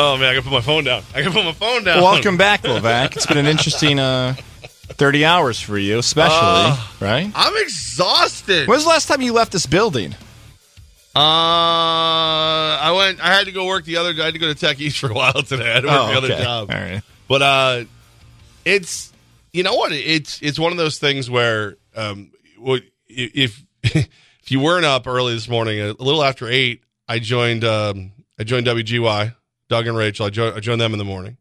Oh man, I gotta put my phone down. I gotta put my phone down. Welcome back, Levac. It's been an interesting uh, 30 hours for you, especially, Uh, right? I'm exhausted. When was the last time you left this building? Uh, I went. I had to go work the other. I had to go to Tech East for a while today. I had to work Oh, the other okay. job. All right. But uh, it's you know what? It's it's one of those things where um, if if you weren't up early this morning, a little after eight, I joined um, I joined WGY, Doug and Rachel. I, jo- I joined them in the morning,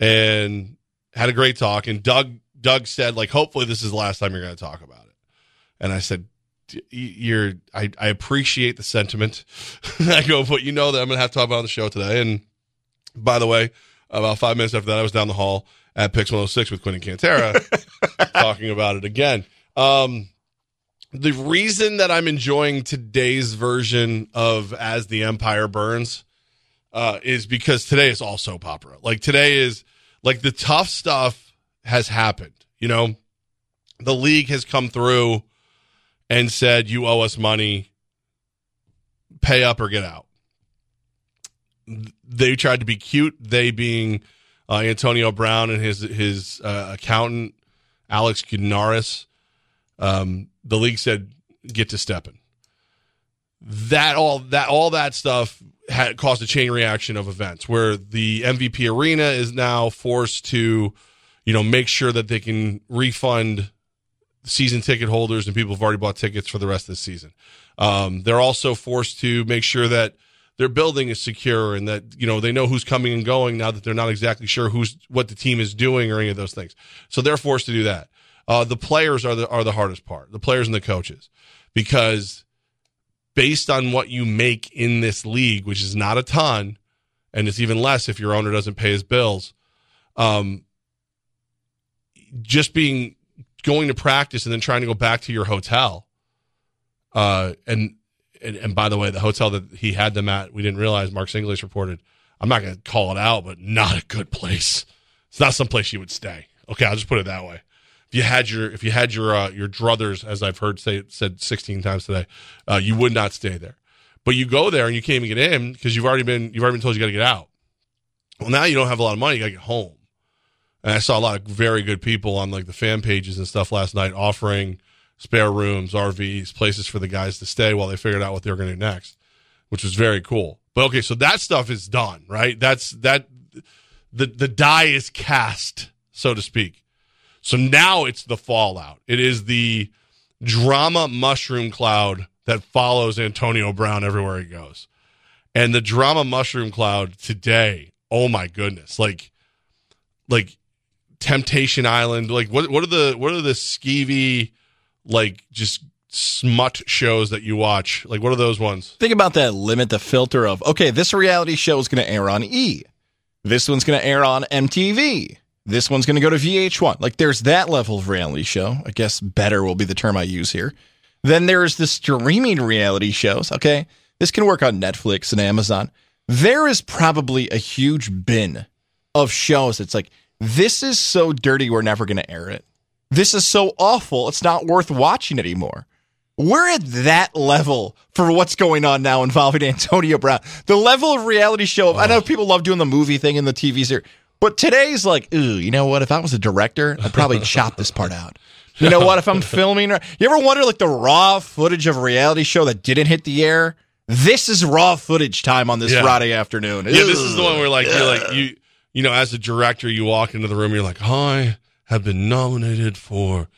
and had a great talk. And Doug Doug said like, hopefully this is the last time you're going to talk about it. And I said, you're I, I appreciate the sentiment. I go, but you know that I'm going to have to talk about it on the show today. And by the way, about five minutes after that, I was down the hall at Pix 106 with Quentin Cantera talking about it again. Um, the reason that I'm enjoying today's version of As the Empire Burns uh, is because today is all soap opera. Like today is like the tough stuff has happened. You know, the league has come through and said, you owe us money, pay up or get out they tried to be cute. They being uh, Antonio Brown and his his uh, accountant Alex Gunaris. Um, the league said get to stepping. That all that all that stuff had caused a chain reaction of events where the MVP arena is now forced to, you know, make sure that they can refund season ticket holders and people who've already bought tickets for the rest of the season. Um, they're also forced to make sure that their building is secure and that you know they know who's coming and going now that they're not exactly sure who's what the team is doing or any of those things. So they're forced to do that. Uh, the players are the are the hardest part. The players and the coaches, because based on what you make in this league, which is not a ton, and it's even less if your owner doesn't pay his bills. Um, just being going to practice and then trying to go back to your hotel, uh, and and, and by the way, the hotel that he had them at, we didn't realize. Mark Singelais reported. I'm not going to call it out, but not a good place. It's not some place you would stay. Okay, I'll just put it that way. If you had your if you had your uh, your druthers, as I've heard say said 16 times today, uh, you would not stay there. But you go there and you can't even get in because you've already been you've already been told you got to get out. Well, now you don't have a lot of money. You got to get home. And I saw a lot of very good people on like the fan pages and stuff last night offering spare rooms, RVs, places for the guys to stay while they figured out what they were going to do next, which was very cool. But okay, so that stuff is done, right? That's that the the die is cast, so to speak. So now it's the fallout. It is the drama mushroom cloud that follows Antonio Brown everywhere he goes. And the drama mushroom cloud today, oh my goodness. Like like Temptation Island, like what what are the what are the skeevy like just smut shows that you watch? Like what are those ones? Think about that limit the filter of, okay, this reality show is going to air on E. This one's going to air on MTV. This one's going to go to VH1. Like there's that level of reality show. I guess better will be the term I use here. Then there's the streaming reality shows. Okay. This can work on Netflix and Amazon. There is probably a huge bin of shows. It's like, this is so dirty, we're never going to air it. This is so awful, it's not worth watching anymore. We're at that level for what's going on now involving Antonio Brown. The level of reality show. I know people love doing the movie thing and the TV series, but today's like, ooh, you know what? If I was a director, I'd probably chop this part out. You know what? If I'm filming, you ever wonder like the raw footage of a reality show that didn't hit the air? This is raw footage time on this Yeah. Friday afternoon. Yeah, this is the one where like you're like you you know as a director you walk into the room you're like I have been nominated for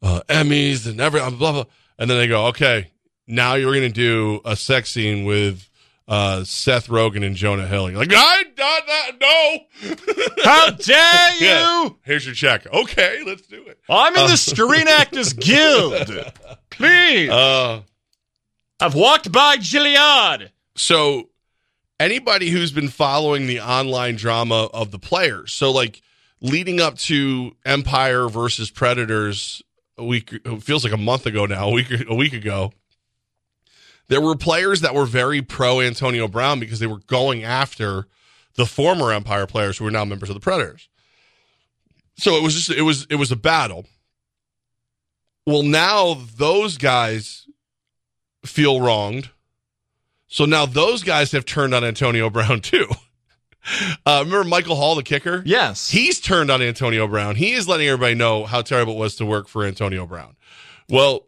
uh, Emmys and every blah blah and then they go okay now you're gonna do a sex scene with uh, Seth Rogen and Jonah Hill. You're like I done that no. How dare you? Yeah. Here's your check. Okay, let's do it. I'm in the Screen Actors Guild. Please. Uh, I've walked by Gilliard. so anybody who's been following the online drama of the players so like leading up to empire versus predators a week it feels like a month ago now a week a week ago there were players that were very pro antonio brown because they were going after the former empire players who are now members of the predators so it was just it was it was a battle well now those guys feel wronged so now those guys have turned on Antonio Brown too. Uh, remember Michael Hall, the kicker? Yes. He's turned on Antonio Brown. He is letting everybody know how terrible it was to work for Antonio Brown. Well,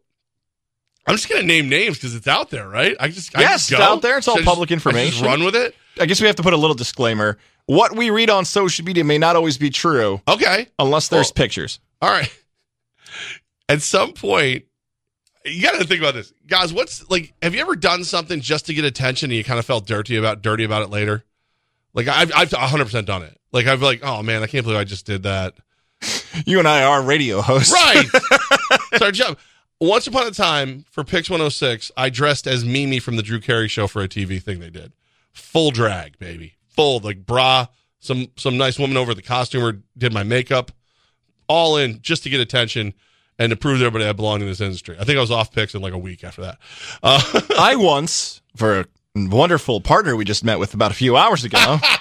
I'm just going to name names because it's out there, right? I just I Yes, just it's out there. It's all Should I public I just information. run with it. I guess we have to put a little disclaimer. What we read on social media may not always be true Okay. unless there's Well- pictures. All right. At some point, you got to think about this, guys. What's like? Have you ever done something just to get attention and you kind of felt dirty about dirty about it later? Like I've I've 100 percent done it. Like I've like, oh man, I can't believe I just did that. You and I are radio hosts. Right. it's our job. Once upon a time, for Pix 106, I dressed as Mimi from the Drew Carey show for a TV thing they did. Full drag, baby. Full, like bra. Some some nice woman over the costumer did my makeup. All in just to get attention and to prove to everybody I belong in this industry. I think I was off Pix in like a week after that. Uh, I once, for a wonderful partner we just met with about a few hours ago.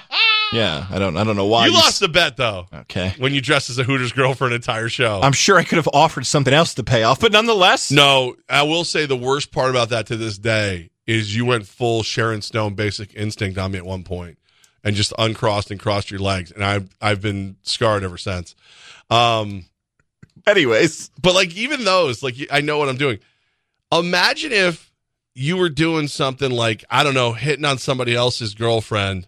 yeah, I don't I don't know why. you s- lost the bet though Okay. when you dressed as a Hooters girl for an entire show. I'm sure I could have offered something else to pay off, but nonetheless, No, I will say the worst part about that to this day is you went full Sharon Stone basic instinct on me at one point and just uncrossed and crossed your legs. And I've I've been scarred ever since. Um Anyways, but like even those, like I know what I'm doing. Imagine if you were doing something like, I don't know, hitting on somebody else's girlfriend,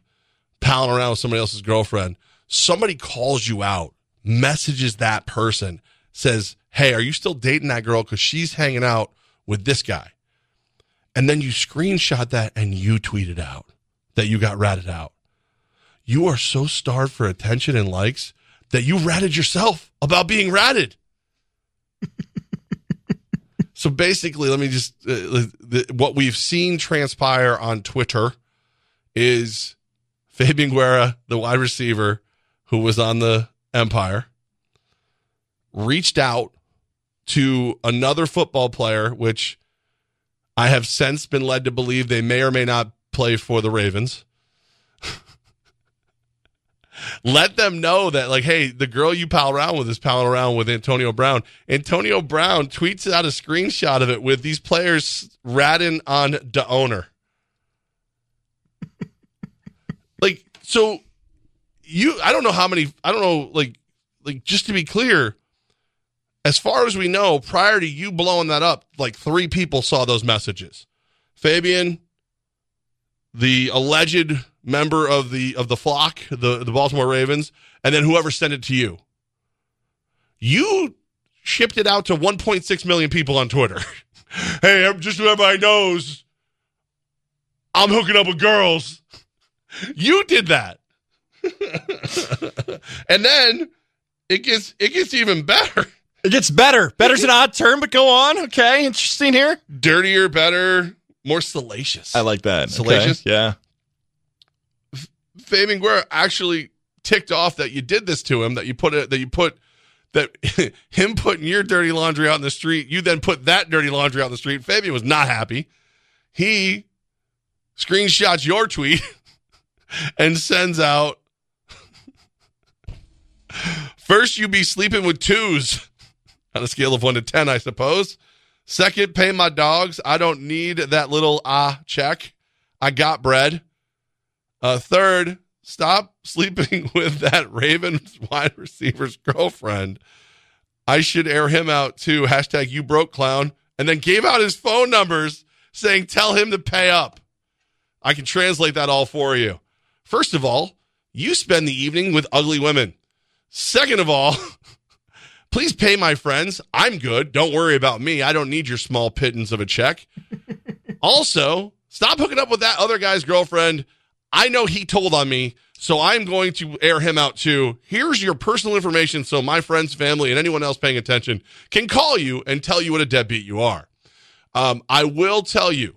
palling around with somebody else's girlfriend. Somebody calls you out, messages that person, says, Hey, are you still dating that girl? Because she's hanging out with this guy. And then you screenshot that and you tweet it out that you got ratted out. You are so starved for attention and likes that you ratted yourself about being ratted. so basically, let me just uh, the, what we've seen transpire on Twitter is Fabian Guerra, the wide receiver who was on the Empire, reached out to another football player, which I have since been led to believe they may or may not play for the Ravens. Let them know that, like, hey, the girl you pal around with is palling around with Antonio Brown. Antonio Brown tweets out a screenshot of it with these players ratting on the owner. Like, so you, I don't know how many, I don't know, like, like just to be clear, as far as we know, prior to you blowing that up, like three people saw those messages. Fabian, the alleged member of the of the flock, the the Baltimore Ravens, and then whoever sent it to you. You shipped it out to 1.6 million people on Twitter. hey, just so everybody knows, I'm hooking up with girls. You did that, and then it gets it gets even better. it gets better. Better's an odd term, but go on. Okay, interesting here. dirtier, better, more salacious. I like that. Salacious? Okay, Yeah. Fabian Guerra actually ticked off that you did this to him, that you put it, that you put that him putting your dirty laundry out in the street, you then put that dirty laundry out in the street. Fabian was not happy. He screenshots your tweet and sends out first you be sleeping with twos on a scale of one to ten, I suppose. Second, pay my dogs. I don't need that little ah check. I got bread. Uh, third, stop sleeping with that Ravens wide receiver's girlfriend. I should air him out too. Hashtag you broke clown. And then gave out his phone numbers saying, tell him to pay up. I can translate that all for you. First of all, you spend the evening with ugly women. Second of all, please pay my friends. I'm good. Don't worry about me. I don't need your small pittance of a check. also, stop hooking up with that other guy's girlfriend. I know he told on me, so I'm going to air him out too. Here's your personal information so my friends, family, and anyone else paying attention can call you and tell you what a deadbeat you are. Um, I will tell you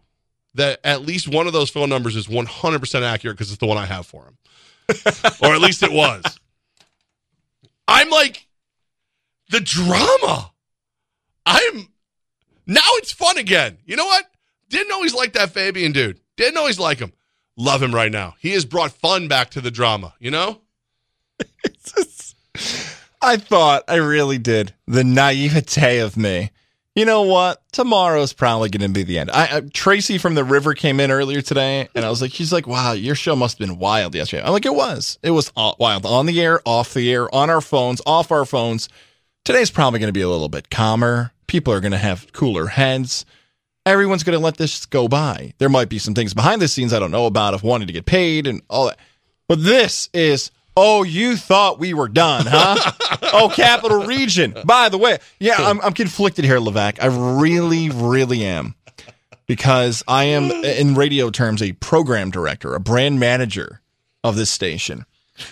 that at least one of those phone numbers is 100% accurate because it's the one I have for him, or at least it was. I'm like, the drama. I'm now it's fun again. You know what? Didn't always like that Fabian dude. Didn't always like him. Love him right now. He has brought fun back to the drama, you know? I thought I really did. The naivete of me You know what? Tomorrow's probably going to be the end. I, I, Tracy from the River came in earlier today, and I was like, she's like, wow, your show must have been wild yesterday. I'm like, it was. It was uh, wild on the air, off the air, on our phones, off our phones. Today's probably going to be a little bit calmer. People are going to have cooler heads. Everyone's going to let this go by. There might be some things behind the scenes I don't know about of wanting to get paid and all that. But this is Oh, you thought we were done, huh? oh, Capital Region. By the way, yeah, I'm, I'm conflicted here, Levac. I really, really am. Because I am, in radio terms, a program director, a brand manager of this station.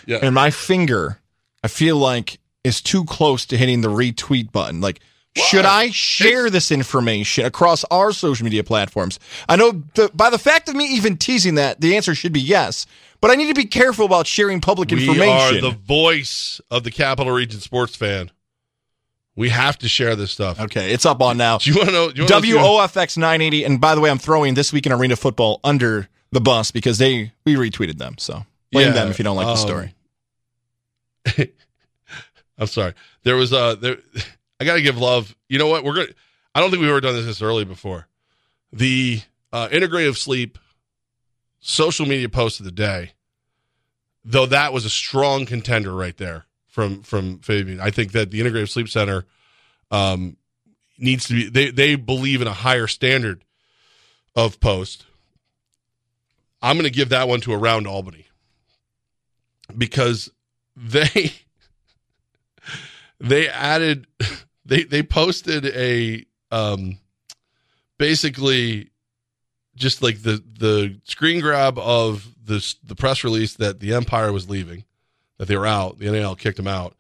Yeah. And my finger, I feel like, is too close to hitting the retweet button. Like, what? Should I share this information across our social media platforms? I know the, by the fact of me even teasing that, the answer should be yes. But I need to be careful about sharing public we information. We are the voice of the Capital Region sports fan. We have to share this stuff. Okay, it's up on now. Do you want to know? WOFX 980. And by the way, I'm throwing this week in arena football under the bus because they we retweeted them. So blame yeah, them if you don't like um, the story. I'm sorry. There was a there. I got to give love. You know what? We're gonna. I don't think we've ever done this this early before. The uh, integrative sleep social media post of the day, though that was a strong contender right there from from Fabian. I think that the Integrative Sleep Center um, needs to be. They they believe in a higher standard of post. I'm going to give that one to Around Albany because they they added they they posted a um basically just like the the screen grab of the the press release that the Empire was leaving, that they were out, the NAL kicked them out,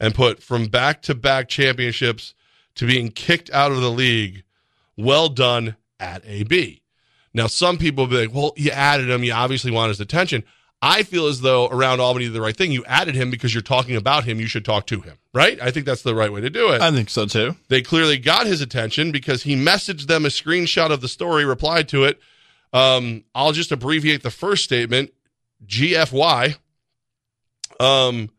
and put from back to back championships to being kicked out of the league. Well done at AB. Now, some people will be like, well, you added him. You obviously want his attention. I feel as though around Albany did the right thing. You added him because you're talking about him. You should talk to him, right? I think that's the right way to do it. I think so too. They clearly got his attention because he messaged them a screenshot of the story, replied to it. Um, I'll just abbreviate the first statement GFY. Um,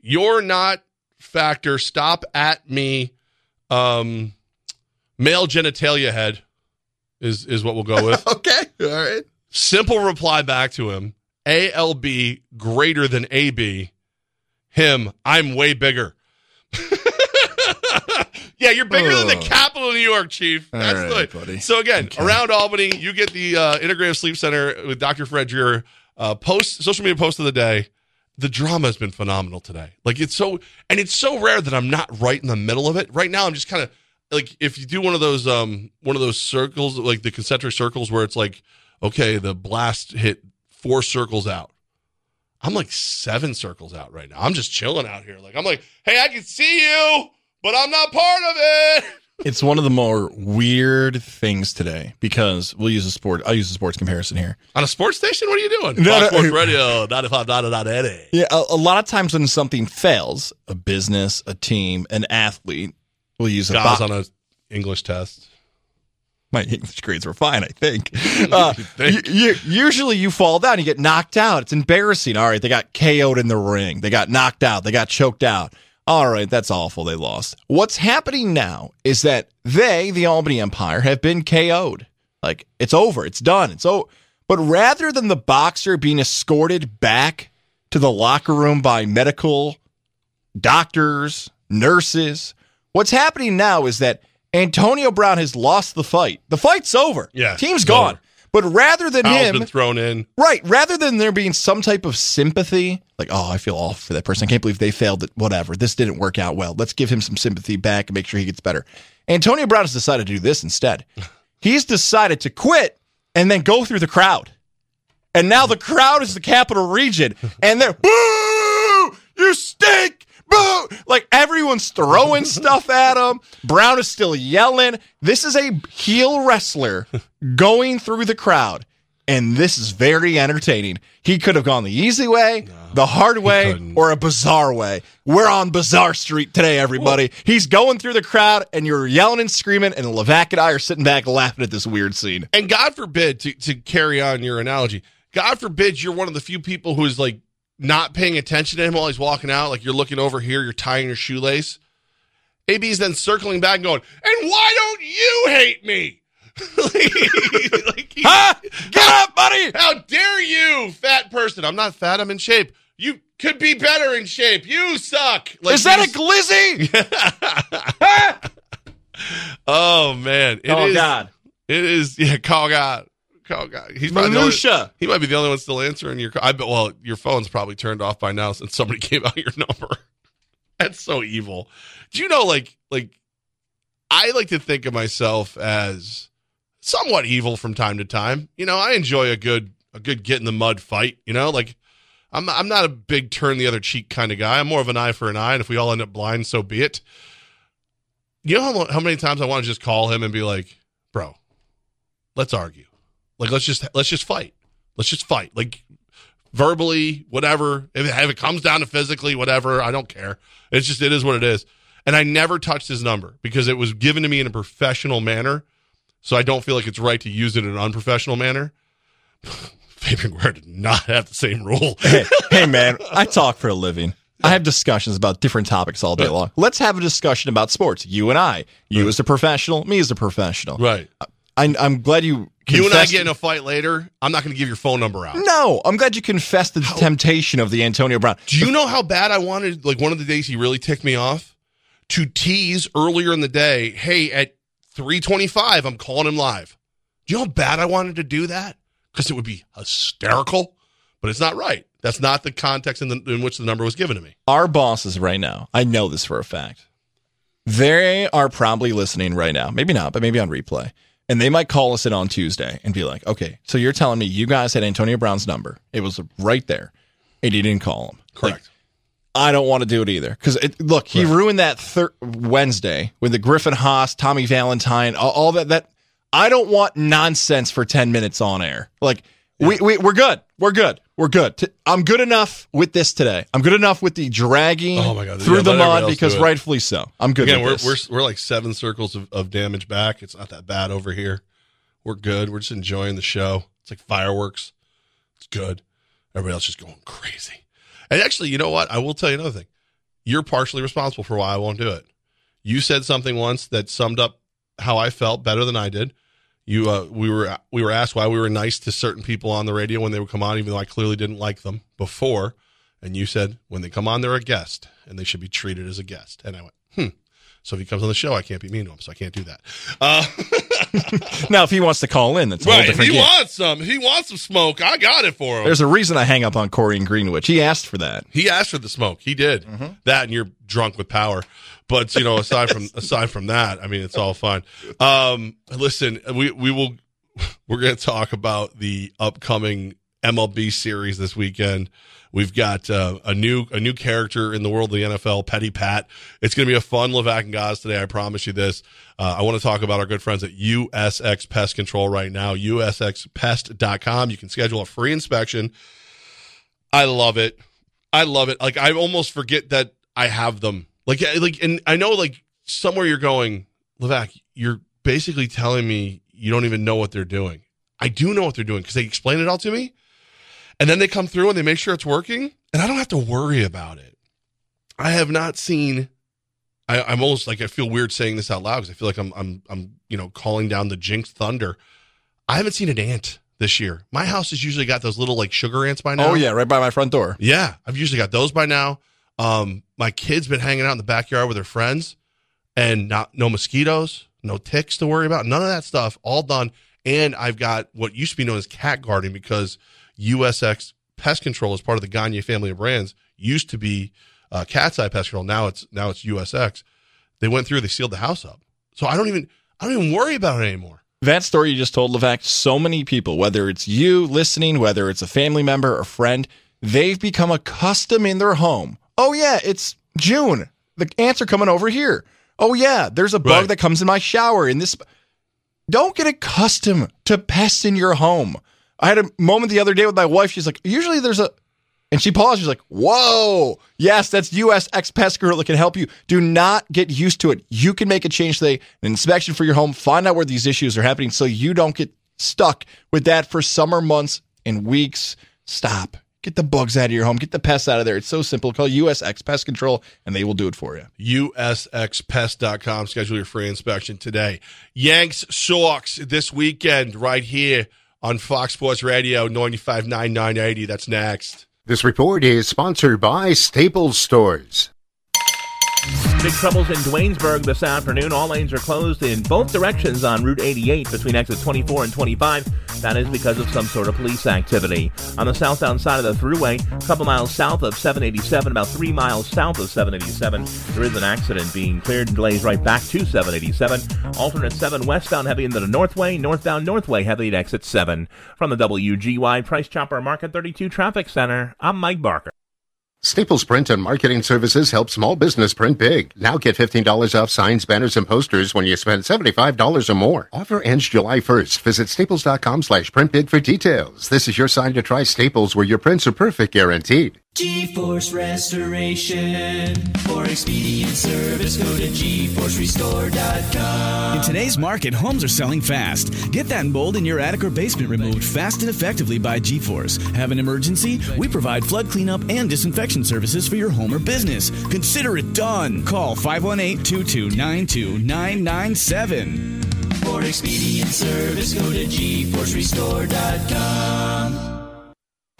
you're not factor. Stop at me. Um, male genitalia head is is what we'll go with. okay. All right. Simple reply back to him. ALB greater than AB. Him, I'm way bigger. yeah, you're bigger oh. than the capital of New York, Chief. That's right, the, buddy. So again, okay. around Albany, you get the uh, Integrative Sleep Center with Dr. Fred Dreer uh, post social media post of the day. The drama has been phenomenal today. Like it's so, and it's so rare that I'm not right in the middle of it. Right now, I'm just kind of like if you do one of those um one of those circles, like the concentric circles, where it's like, okay, the blast hit four circles out. I'm like seven circles out right now. I'm just chilling out here. Like I'm like, hey, I can see you, but I'm not part of it. It's one of the more weird things today because we'll use a sport. I'll use a sports comparison here. On a sports station? What are you doing? No, Sports Radio, 95.9 Yeah, a, a, lot of times when something fails, a business, a team, an athlete, we'll use a Guys bo- on an English test my English grades were fine, I think. Uh, you, you, usually you fall down, you get knocked out. It's embarrassing. All right, they got KO'd in the ring. They got knocked out. They got choked out. All right, that's awful. They lost. What's happening now is that they, the Albany Empire, have been KO'd. Like it's over. It's done. It's over. But rather than the boxer being escorted back to the locker room by medical doctors, nurses, what's happening now is that Antonio Brown has lost the fight. The fight's over. Yeah, team's gone. Over. But rather than Al's him been thrown in, right? Rather than there being some type of sympathy, like oh, I feel awful for that person. I can't believe they failed. At whatever. This didn't work out well. Let's give him some sympathy back and make sure he gets better. Antonio Brown has decided to do this instead. He's decided to quit and then go through the crowd. And now the crowd is the capital region, and they're boo! You stink! Boo! Like everyone's throwing stuff at him. Brown is still yelling. This is a heel wrestler going through the crowd. And this is very entertaining. He could have gone the easy way, no, the hard way, or a bizarre way. We're on Bizarre Street today, everybody. He's going through the crowd, and you're yelling and screaming, and Levac and I are sitting back laughing at this weird scene. And God forbid, to, to carry on your analogy, God forbid you're one of the few people who is like not paying attention to him while he's walking out, like you're looking over here, you're tying your shoelace, AB's then circling back and going, and why don't you hate me? like, like he- Huh? Get up, buddy! how dare you, fat person? I'm not fat. I'm in shape. You could be better in shape. You suck. Like Is that a he's- glizzy? oh man, It is. oh God, It is. Yeah, call God. Call God. He's probably the only, minutia. he might be the only one still answering your. I bet. Well, your phone's probably turned off by now since somebody gave out your number. That's so evil. Do you know, like, like, I like to think of myself as somewhat evil from time to time. You know, I enjoy a good, a good get in the mud fight. You know, like, I'm, I'm not a big turn the other cheek kind of guy. I'm more of an eye for an eye, and if we all end up blind, so be it. You know how, how many times I want to just call him and be like, bro, let's argue. Like let's just let's just fight. Let's just fight. Like verbally, whatever. If it, if it comes down to physically, whatever, I don't care. It's just it is what it is. And I never touched his number because it was given to me in a professional manner. So I don't feel like it's right to use it in an unprofessional manner. Fabian Guerrero did not have the same rule. hey, hey, man, I talk for a living. I have discussions about different topics all day long. Let's have a discussion about sports. You and I. You as a professional, me as a professional. right. Uh, I, I'm glad you. You and I get in a fight later. I'm not going to give your phone number out. No, I'm glad you confessed the temptation of the Antonio Brown. Do you know how bad I wanted? Like one of the days he really ticked me off to tease earlier in the day. Hey, at three twenty-five, I'm calling him live. Do you know how bad I wanted to do that? Because it would be hysterical, but it's not right. That's not the context in, the, in which the number was given to me. Our bosses right now, I know this for a fact. They are probably listening right now. Maybe not, but maybe on replay. And they might call us in on Tuesday and be like, okay, so you're telling me you guys had Antonio Brown's number. It was right there. And you didn't call him. Like, Correct. I don't want to do it either. Because look, he ruined that thir- Wednesday with the Griffin Haas, Tommy Valentine, all, all that. That I don't want nonsense for ten minutes on air. Like we, we we're good. We're good. We're good. I'm good enough with this today. I'm good enough with the dragging Oh my God. through Yeah, the mud because rightfully so. I'm good. Again, we're, this. we're we're like seven circles of, of damage back. It's not that bad over here. We're good. We're just enjoying the show. It's like fireworks. It's good. Everybody else is just going crazy. And actually, you know what? I will tell you another thing. You're partially responsible for why I won't do it. You said something once that summed up how I felt better than I did. You, uh, we were we were asked why we were nice to certain people on the radio when they would come on, even though I clearly didn't like them before. And you said when they come on, they're a guest and they should be treated as a guest. And I went, hmm. So if he comes on the show, I can't be mean to him, so I can't do that. Uh, now, if he wants to call in, that's right? If different he game. wants some, if he wants some smoke, I got it for him. There's a reason I hang up on Corey and Greenwich. He asked for that. He asked for the smoke. He did that, and you're drunk with power. But you know, aside from aside from that, I mean, it's all fine. Um, listen, we we will we're going to talk about the upcoming MLB series this weekend. We've got uh, a new a new character in the world of the NFL, Petty Pat. It's going to be a fun Levac and Gaz today. I promise you this. Uh, I want to talk about our good friends at USX Pest Control right now. USXPest.com. You can schedule a free inspection. I love it. I love it. Like I almost forget that I have them. Like like and I know like somewhere you're going, Levac, you're basically telling me you don't even know what they're doing. I do know what they're doing because they explain it all to me. And then they come through and they make sure it's working, and I don't have to worry about it. I have not seen I, I'm almost like I feel weird saying this out loud because I feel like I'm I'm I'm you know calling down the jinx thunder. I haven't seen an ant this year. My house has usually got those little like sugar ants by oh, now. Oh yeah, right by my front door. Yeah, I've usually got those by now. Um, my kids been hanging out in the backyard with their friends, and not no mosquitoes, no ticks to worry about, none of that stuff, all done. And I've got what used to be known as cat guarding because USX Pest Control is part of the Gagne family of brands. Used to be uh, Cat's Eye Pest Control. Now it's now it's USX. They went through, they sealed the house up, so I don't even I don't even worry about it anymore. That story you just told, Levac, so many people, whether it's you listening, whether it's a family member or friend, they've become accustomed in their home. Oh, yeah, it's June. The ants are coming over here. Oh, yeah, there's a bug Right. that comes in my shower. In this, don't get accustomed to pests in your home. I had a moment the other day with my wife. She's like, usually there's a, and she paused. She's like, whoa, yes, that's US X Pest Girl that can help you. Do not get used to it. You can make a change today, an inspection for your home, find out where these issues are happening so you don't get stuck with that for summer months and weeks. Stop. Get the bugs out of your home. Get the pests out of there. It's so simple. Call USX Pest Control and they will do it for you. USXPest.com. Schedule your free inspection today. Yanks Sox this weekend right here on Fox Sports Radio 95.9 980. That's next. This report is sponsored by Staples Stores. Big troubles in Duanesburg this afternoon. All lanes are closed in both directions on Route 88 between exits 24 and 25. That is because of some sort of police activity. On the southbound side of the thruway, a couple miles south of 787, about three miles south of 787, there is an accident being cleared and delays right back to 787. Alternate 7 westbound heavy into the northway, northbound northway heavy at exit 7. From the WGY Price Chopper Market 32 Traffic Center, I'm Mike Barker. Staples Print and Marketing Services help small business print big. Now get $15 off signs, banners, and posters when you spend $75 or more. Offer ends July 1st. Visit staples.com slash print big for details. This is your sign to try Staples where your prints are perfect guaranteed. GeForce Restoration. For expedient service, go to GeForceRestore.com. In today's market, homes are selling fast. Get that mold in your attic or basement removed fast and effectively by GeForce. Have an emergency? We provide flood cleanup and disinfection services for your home or business. Consider it done. Call 518 2292 997. For expedient service, go to GeForceRestore.com.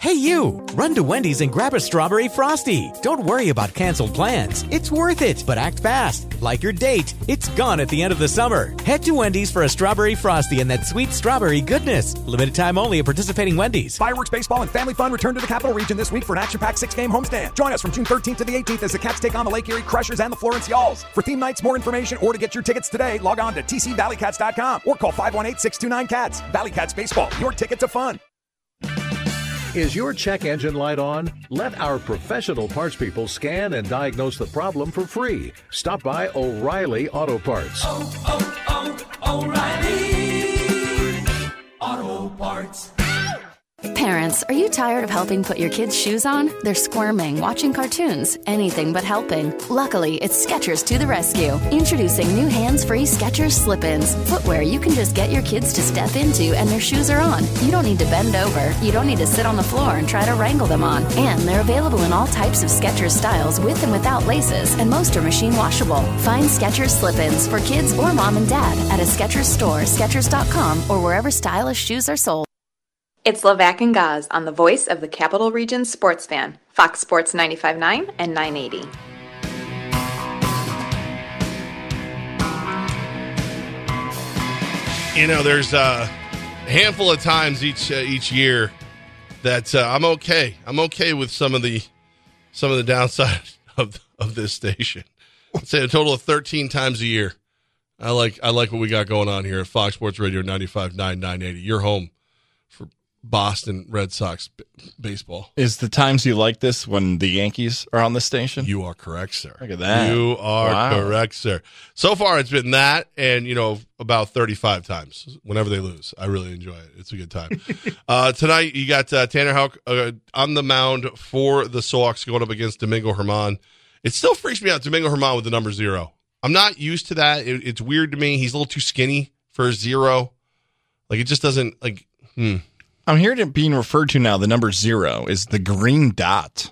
Hey, you! Run to Wendy's and grab a strawberry frosty. Don't worry about canceled plans. It's worth it, but act fast. Like your date, it's gone at the end of the summer. Head to Wendy's for a strawberry frosty and that sweet strawberry goodness. Limited time only at participating Wendy's. Fireworks, baseball, and family fun return to the capital region this week for an action-packed six-game homestand. Join us from June 13th to the 18th as the Cats take on the Lake Erie Crushers and the Florence Y'alls. For theme nights, more information, or to get your tickets today, log on to tcvalleycats.com or call 518-629-CATS. Valley Cats Baseball, your ticket to fun. Is your check engine light on? Let our professional parts people scan and diagnose the problem for free. Stop by O'Reilly Auto Parts. Oh, oh, oh, O'Reilly Auto Parts. Parents, are you tired of helping put your kids' shoes on? They're squirming, watching cartoons, anything but helping. Luckily, it's Skechers to the rescue. Introducing new hands-free Skechers slip-ins. Footwear you can just get your kids to step into and their shoes are on. You don't need to bend over. You don't need to sit on the floor and try to wrangle them on. And they're available in all types of Skechers styles with and without laces, and most are machine washable. Find Skechers slip-ins for kids or mom and dad at a Skechers store, Skechers.com, or wherever stylish shoes are sold. It's Levac and Gaz on the voice of the Capital Region sports fan, Fox Sports 95.9 and 980. You know, there's a handful of times each uh, each year that uh, I'm okay. I'm okay with some of the some of the downside of of this station. I'd say a total of 13 times a year. I like I like what we got going on here at Fox Sports Radio 95.9 980. Your home Boston Red Sox b- baseball. Is the times you like this when the Yankees are on the station? You are correct, sir. Look at that. You are Wow. correct, sir. So far, it's been that, and you know, about thirty-five times whenever they lose. I really enjoy it. It's a good time. uh, tonight, you got uh, Tanner Houck uh, on the mound for the Sox going up against Domingo Germán. It still freaks me out, Domingo Germán with the number zero. I'm not used to that. It, it's weird to me. He's a little too skinny for a zero. Like it just doesn't like. Hmm. I'm hearing it being referred to now. The number zero is the green dot.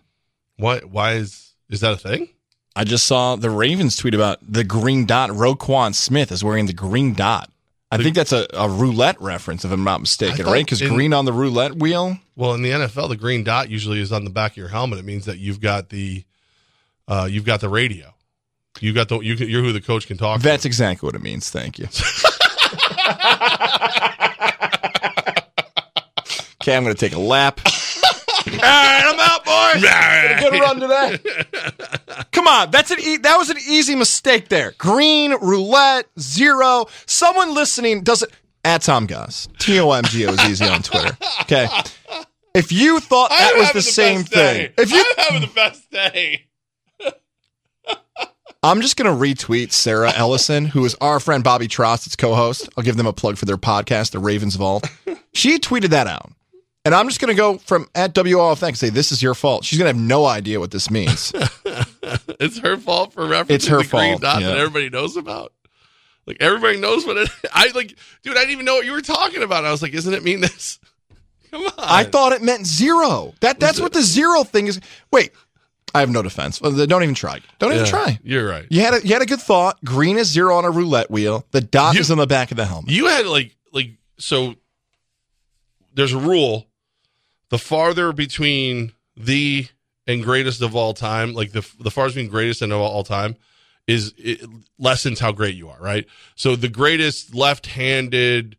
What? Why is is that a thing? I just saw the Ravens tweet about the green dot. Roquan Smith is wearing the green dot. I think that's a, a roulette reference, if I'm not mistaken, right? Because green on the roulette wheel. Well, in the NFL, the green dot usually is on the back of your helmet. It means that you've got the uh, you've got the radio. You got the you you're who the coach can talk. That's exactly what it means. Thank you. okay, I'm going to take a lap. All right, I'm out, boys. to. Good run today. Come on, that's an e- that was an easy mistake there. Green roulette zero. Someone listening doesn't at Tom Goss. T O M G O is easy on Twitter. Okay, if you thought that I'm was having the same thing, day. if you, I'm having the best day. I'm just gonna retweet Sarah Ellison, who is our friend Bobby Trost's co-host. I'll give them a plug for their podcast, The Ravens Vault. She tweeted that out. And I'm just going to go from at WOFX and say, this is your fault. She's going to have no idea what this means. It's her fault for referencing It's her the green fault, dot yeah. that everybody knows about. Like everybody knows what it. I like, dude. I didn't even know what you were talking about. I was like, isn't it mean this? Come on. I thought it meant zero. That that's what the zero thing is. Wait, I have no defense. Don't even try. Don't even Yeah, try. You're right. You had a, you had a good thought. Green is zero on a roulette wheel. The dot You- is on the back of the helmet. You had like like so. There's a rule: the farther between the and greatest of all time, like the the farthest between greatest and of all time, is it lessens how great you are. Right. So the greatest left-handed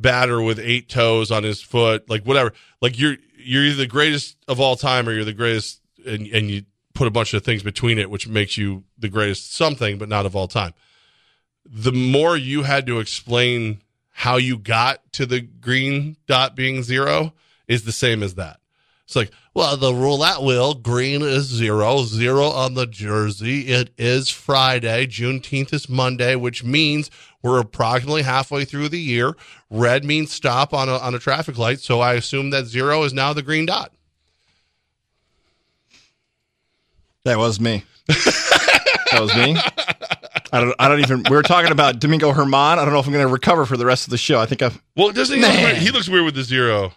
batter with eight toes on his foot, like whatever, like you're you're either the greatest of all time or you're the greatest, and and you put a bunch of things between it, which makes you the greatest something, but not of all time the more you had to explain how you got to the green dot being zero is the same as that. It's like, well, the roulette wheel, green is zero, zero on the jersey. It is Friday. Juneteenth is Monday, which means we're approximately halfway through the year. Red means stop on a, on a traffic light. So I assume that zero is now the green dot. That was me. that was me. I don't. I don't even. We were talking about Domingo Germán. I don't know if I'm going to recover for the rest of the show. I think I've. Well, doesn't he look weird? He looks weird with the zero.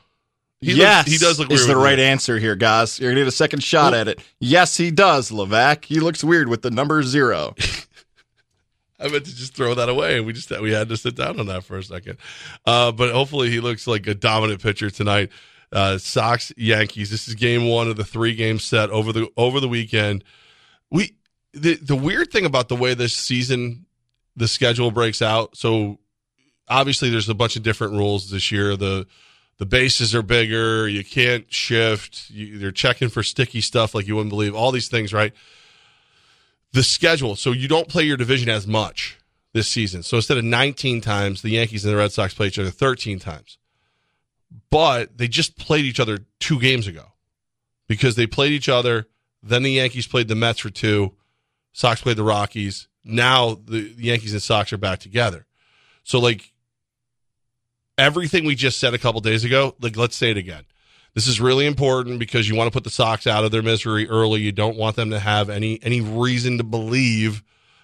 He yes, looks, he does look is the right answer here, guys. You're gonna get a second shot Well- at it. Yes, he does, Levac. He looks weird with the number zero. I meant to just throw that away, and we just we had to sit down on that for a second. Uh, but hopefully, he looks like a dominant pitcher tonight. Uh, Sox Yankees. This is game one of the three game set over the over the weekend. We the the weird thing about the way this season the schedule breaks out. So obviously, there's a bunch of different rules this year. The the bases are bigger. You can't shift. You, they're checking for sticky stuff like you wouldn't believe. All these things, right? the schedule. So you don't play your division as much this season. So instead of 19 times, the Yankees and the Red Sox play each other 13 times. But they just played each other two games ago because they played each other. Then the Yankees played the Mets for two. Sox played the Rockies. Now the, the Yankees and Sox are back together. So like everything we just said a couple days ago, like let's say it again. This is really important because you want to put the Sox out of their misery early. You don't want them to have any any reason to believe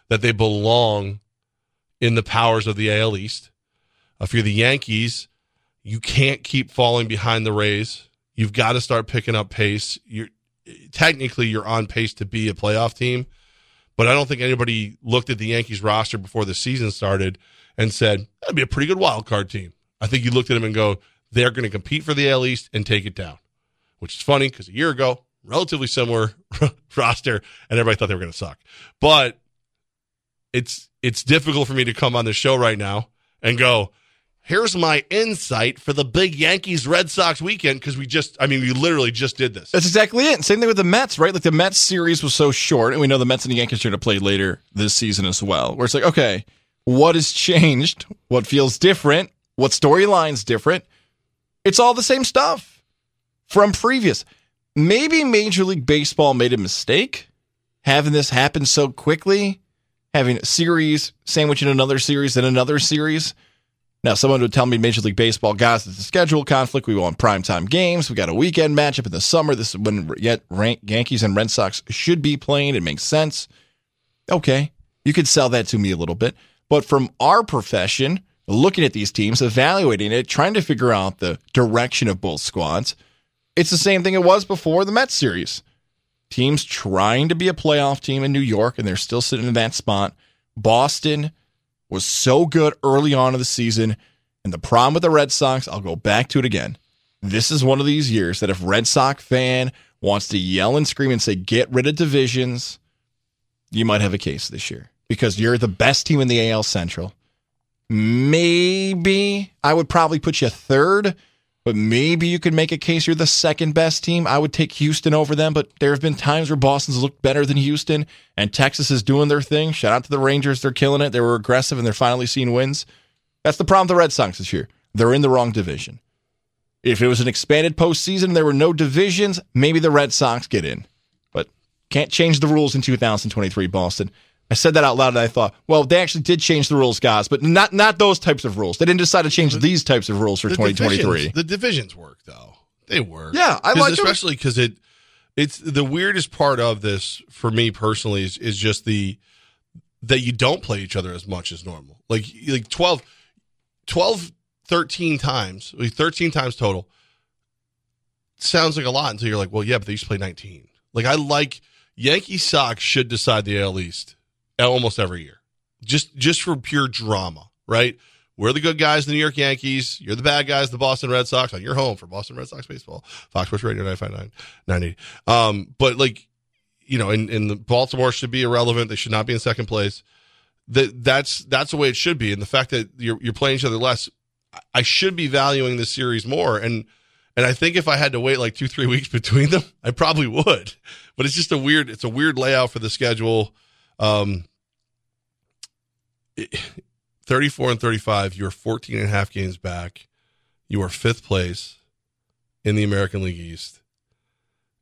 that they belong in the powers of the AL East. If you're the Yankees, you can't keep falling behind the Rays. You've got to start picking up pace. You're technically you're on pace to be a playoff team, but I don't think anybody looked at the Yankees roster before the season started and said that'd be a pretty good wild card team. I think you looked at them and go, they're going to compete for the AL East and take it down, which is funny because a year ago, relatively similar roster, and everybody thought they were going to suck. But it's it's difficult for me to come on the show right now and go, here's my insight for the big Yankees Red Sox weekend because we just, I mean, we literally just did this. That's exactly it. Same thing with the Mets, right? Like the Mets series was so short, and we know the Mets and the Yankees are going to play later this season as well. Where it's like, okay, what has changed? What feels different? What storyline's different? It's all the same stuff from previous. Maybe Major League Baseball made a mistake having this happen so quickly, having a series sandwiching another series and another series. Now, someone would tell me Major League Baseball, guys, it's a schedule conflict. We want primetime games. We got a weekend matchup in the summer. This is when yet Yankees and Red Sox should be playing. It makes sense. Okay, you could sell that to me a little bit. But from our profession, looking at these teams, evaluating it, trying to figure out the direction of both squads, it's the same thing it was before the Mets series. Teams trying to be a playoff team in New York, and they're still sitting in that spot. Boston was so good early on in the season. And the problem with the Red Sox, I'll go back to it again. This is one of these years that if Red Sox fan wants to yell and scream and say, get rid of divisions, you might have a case this year because you're the best team in the AL Central. Maybe I would probably put you third, but maybe you could make a case you're the second best team. I would take Houston over them, but there have been times where Boston's looked better than Houston, and Texas is doing their thing. Shout out to the Rangers. They're killing it. They were aggressive, and they're finally seeing wins. That's the problem with the Red Sox this year. They're in the wrong division. If it was an expanded postseason, there were no divisions, maybe the Red Sox get in. But can't change the rules in 2023, Boston. I said that out loud and I thought, well, they actually did change the rules, guys, but not not those types of rules. They didn't decide to change these types of rules for The 2023. divisions- the divisions work though. They work. Yeah, I like especially because it it's the weirdest part of this for me personally is, is just the that you don't play each other as much as normal. Like like 12, 12 13 times, like 13 times total. sounds like a lot until you're like, well, yeah, but they used to play 19. Like I like Yankee Sox should decide the AL East almost every year, just just for pure drama, right? We're the good guys, the New York Yankees. You're the bad guys, the Boston Red Sox. On your home for Boston Red Sox baseball, Fox Sports Radio 959, 980. Um, but like, you know, and, and the Baltimore should be irrelevant. They should not be in second place. That that's that's the way it should be. And the fact that you're you're playing each other less, I should be valuing this series more. And and I think if I had to wait like two three weeks between them, I probably would. But it's just a weird it's a weird layout for the schedule. Um, 34 and 35, you're 14 and a half games back. You are fifth place in the American League East.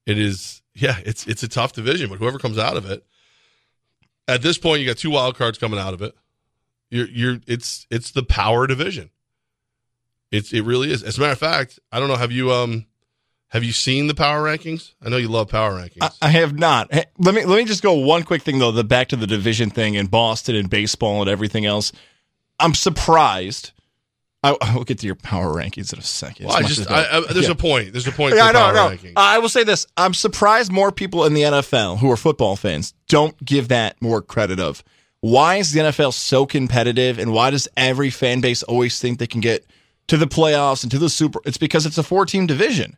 It is, yeah, it's it's a tough division, but whoever comes out of it, at this point, you got two wild cards coming out of it. You're you're it's it's the power division. It's it really is. As a matter of fact, I don't know. Have you um have you seen the power rankings? I know you love power rankings. I, I have not. Hey, let me let me just go one quick thing though. The back to the division thing in Boston and baseball and everything else. I'm surprised. I, will get to your power rankings in a second. well, I just I, I, there's Yeah. a point. There's a point. Yeah, know, know. rankings. I will say this: I'm surprised more people in the NFL who are football fans don't give that more credit. Of why is the NFL so competitive, and why does every fan base always think they can get to the playoffs and to the Super? It's because it's a four team division.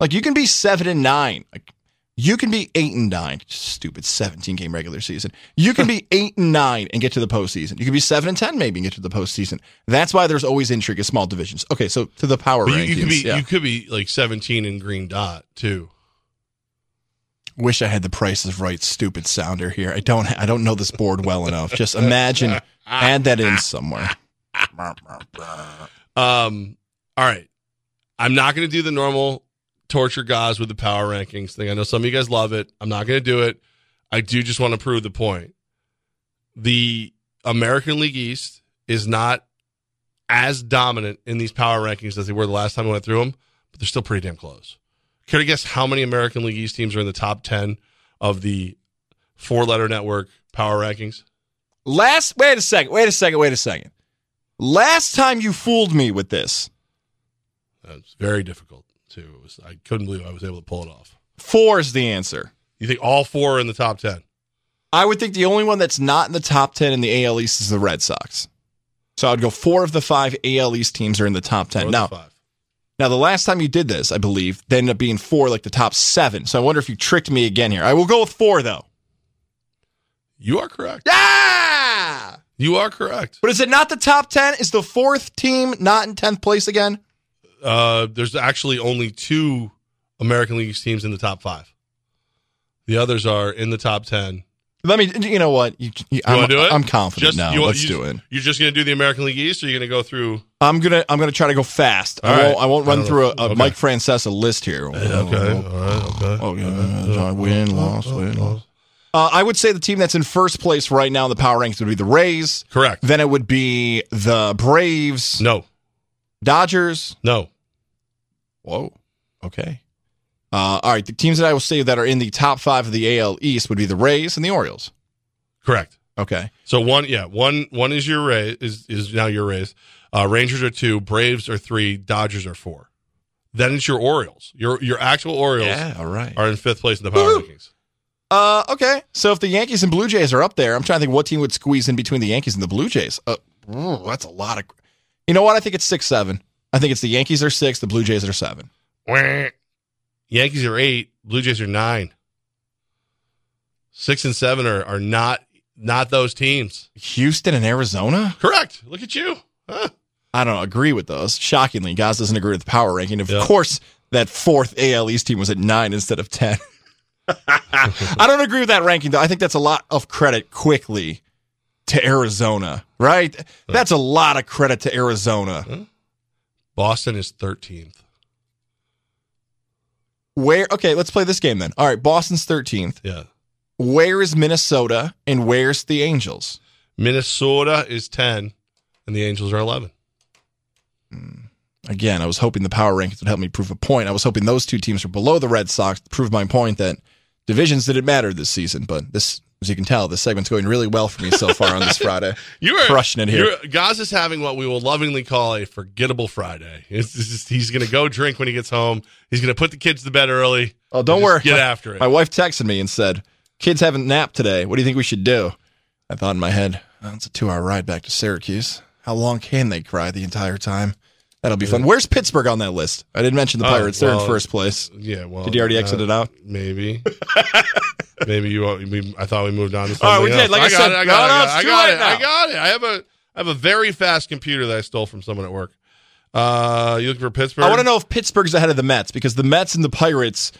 Like you can be seven and nine. Like you can be eight and nine. Stupid 17 game regular season. You can be eight and nine and get to the postseason. You can be seven and ten maybe and get to the postseason. That's why there's always intrigue in small divisions. Okay, so to the power But you, rankings. you could be yeah. you could be like 17 in green dot too. Wish I had the prices right, stupid sounder here. I don't. I don't know this board well enough. Just imagine, add that in somewhere. Um, all right. I'm not going to do the normal torture guys with the power rankings thing. I know some of you guys love it. I'm not going to do it. I do just want to prove the point. The American League East is not as dominant in these power rankings as they were the last time we went through them, but they're still pretty damn close. Care to guess how many American League East teams are in the top 10 of the four letter network power rankings? Last. Wait a second. Wait a second. Wait a second. Last time you fooled me with this, That's very difficult too. It was, I couldn't believe I was able to pull it off. four is the answer. You think all four are in the top 10? I would think the only one that's not in the top ten in the AL East is the Red Sox. So I'd go four of the five AL East teams are in the top ten. the Now, five? now the last time you did this, I believe, they ended up being four, like the top seven. So I wonder if you tricked me again here. I will go with four though. You are correct. Yeah. You are correct. But is it not the top 10? Is the fourth team not in 10th place again? Uh, there's actually only two American League teams in the top five. The others are in the top ten. Let me, you know what? You, you, You I'm, want to do it? I'm confident Just- now. you- Let's do it. You're just going to do the American League East, or you're going to go through? I'm gonna I'm gonna try to go fast. All I right. won't I won't run don't through a, a Okay. Mike Francesa list here. Okay, all right, okay. Oh, yeah. Win, loss, win, loss. Uh, I would say the team that's in first place right now in the power rankings would be the Rays. Correct. Then it would be the Braves, No, Dodgers. no. Whoa. Okay. Uh, all right. The teams that I will say that are in the top five of the AL East would be the Rays and the Orioles. Correct. Okay. So one, yeah, one, one is your Rays is is now your Rays. Uh, Rangers are two, Braves are three, Dodgers are four. Then it's your Orioles. Your your actual Orioles Yeah. All right. are in fifth place in the power Woo-hoo. rankings. Uh, okay. So if the Yankees and Blue Jays are up there, I'm trying to think what team would squeeze in between the Yankees and the Blue Jays. Uh, that's a lot of. You know what? I think it's six seven. I think it's the Yankees are six, the Blue Jays are seven. Yankees are eight, Blue Jays are nine. Six and seven are, are not not those teams. Houston and Arizona. Correct. Look at you. Huh. I don't agree with those. Shockingly, Gaz doesn't agree with the power ranking. Of Yeah. course, that fourth AL East team was at nine instead of ten. I don't agree with that ranking though. I think that's a lot of credit quickly to Arizona. Right? That's a lot of credit to Arizona. Boston is thirteenth. Where? Okay, let's play this game then. All right, Boston's thirteenth. Yeah. Where is Minnesota and where's the Angels? Minnesota is ten, and the Angels are eleven. Hmm. Again, I was hoping the power rankings would help me prove a point. I was hoping those two teams were below the Red Sox to prove my point that divisions didn't matter this season, but this As you can tell, this segment's going really well for me so far on this Friday. You are crushing it here. you're- Gaz is having what we will lovingly call a forgettable Friday. It's, it's just, he's going to go drink when he gets home. He's going to put the kids to bed early. Oh, don't worry. Get My- after it. My wife texted me and said, "Kids haven't napped today. What do you think we should do?" I thought in my head, oh, "It's a two-hour ride back to Syracuse. How long can they cry the entire time? That'll be fun." Where's Pittsburgh on that list? I didn't mention the Oh, Pirates. They're in first place. Yeah, well, Did you already uh, exit it out? Maybe. maybe you. We, I thought we moved on to All something right, we did. Like I got said, it, I got no, it. I got it. I got it. I have a. I have a very fast computer that I stole from someone at work. Uh, you looking for Pittsburgh? I want to know if Pittsburgh's ahead of the Mets because the Mets and the Pirates.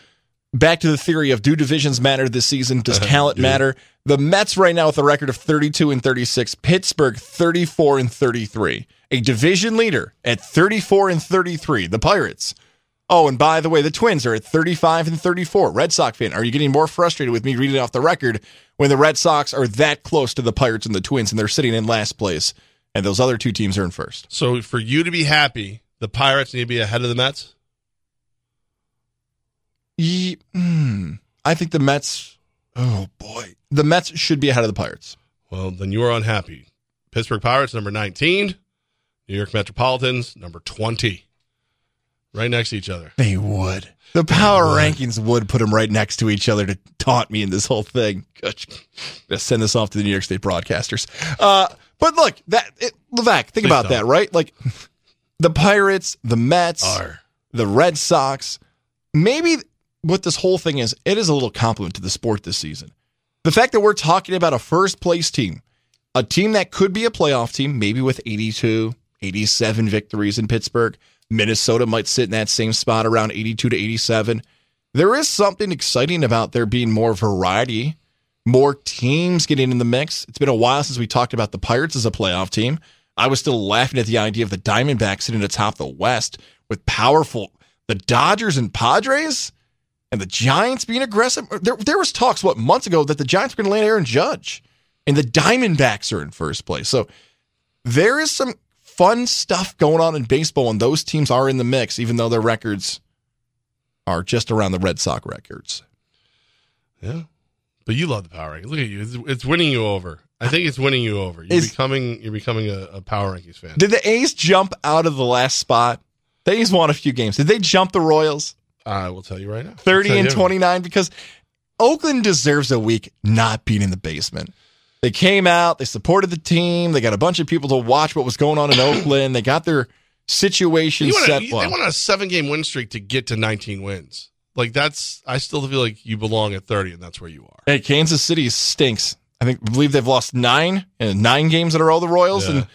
Back to the theory of do divisions matter this season? Does talent matter? The Mets right now with a record of 32 and 36, Pittsburgh 34 and 33. A division leader at 34 and 33, the Pirates. Oh, and by the way, the Twins are at 35 and 34. Red Sox fan, are you getting more frustrated with me reading off the record when the Red Sox are that close to the Pirates and the Twins and they're sitting in last place and those other two teams are in first? So for you to be happy, the Pirates need to be ahead of the Mets. Ye- hmm. I think the Mets. Oh boy, the Mets should be ahead of the Pirates. Well, then you are unhappy. Pittsburgh Pirates number nineteen, New York Metropolitans number twenty, right next to each other. They would. The power rankings would put them right next to each other to taunt me in this whole thing. Gonna send this off to the New York State broadcasters. Uh, but look, that it, Levac, think Please about don't. that, right? Like the Pirates, the Mets, Are the Red Sox. Maybe what this whole thing is, it is a little compliment to the sport this season. The fact that we're talking about a first place team, a team that could be a playoff team, maybe with 82, 87 victories in Pittsburgh. Minnesota might sit in that same spot around 82 to 87. There is something exciting about there being more variety, more teams getting in the mix. It's been a while since we talked about the Pirates as a playoff team. I was still laughing at the idea of the Diamondbacks sitting atop the West with powerful the Dodgers and Padres and the Giants being aggressive. There, there was talks what months ago that the Giants were going to land Aaron Judge, and the Diamondbacks are in first place. So there is some fun stuff going on in baseball, and those teams are in the mix, even though their records are just around the Red Sox records. yeah, but you love the power rankings. Look at you; it's, it's winning you over. I think it's winning you over. You're Is- becoming you're becoming a, a power rankings fan. Did the A's jump out of the last spot? The A's won a few games. Did they jump the Royals? I will tell you right now, 30 and 29 because Oakland deserves a week not being in the basement. They came out, they supported the team, they got a bunch of people to watch what was going on in Oakland. They got their situation You set well. they want a seven game win streak to get to 19 wins. Like that's, I still feel like you belong at 30, and that's where you are. Hey, Kansas City stinks. I think I believe they've lost nine in nine games in a row. The Royals Yeah. and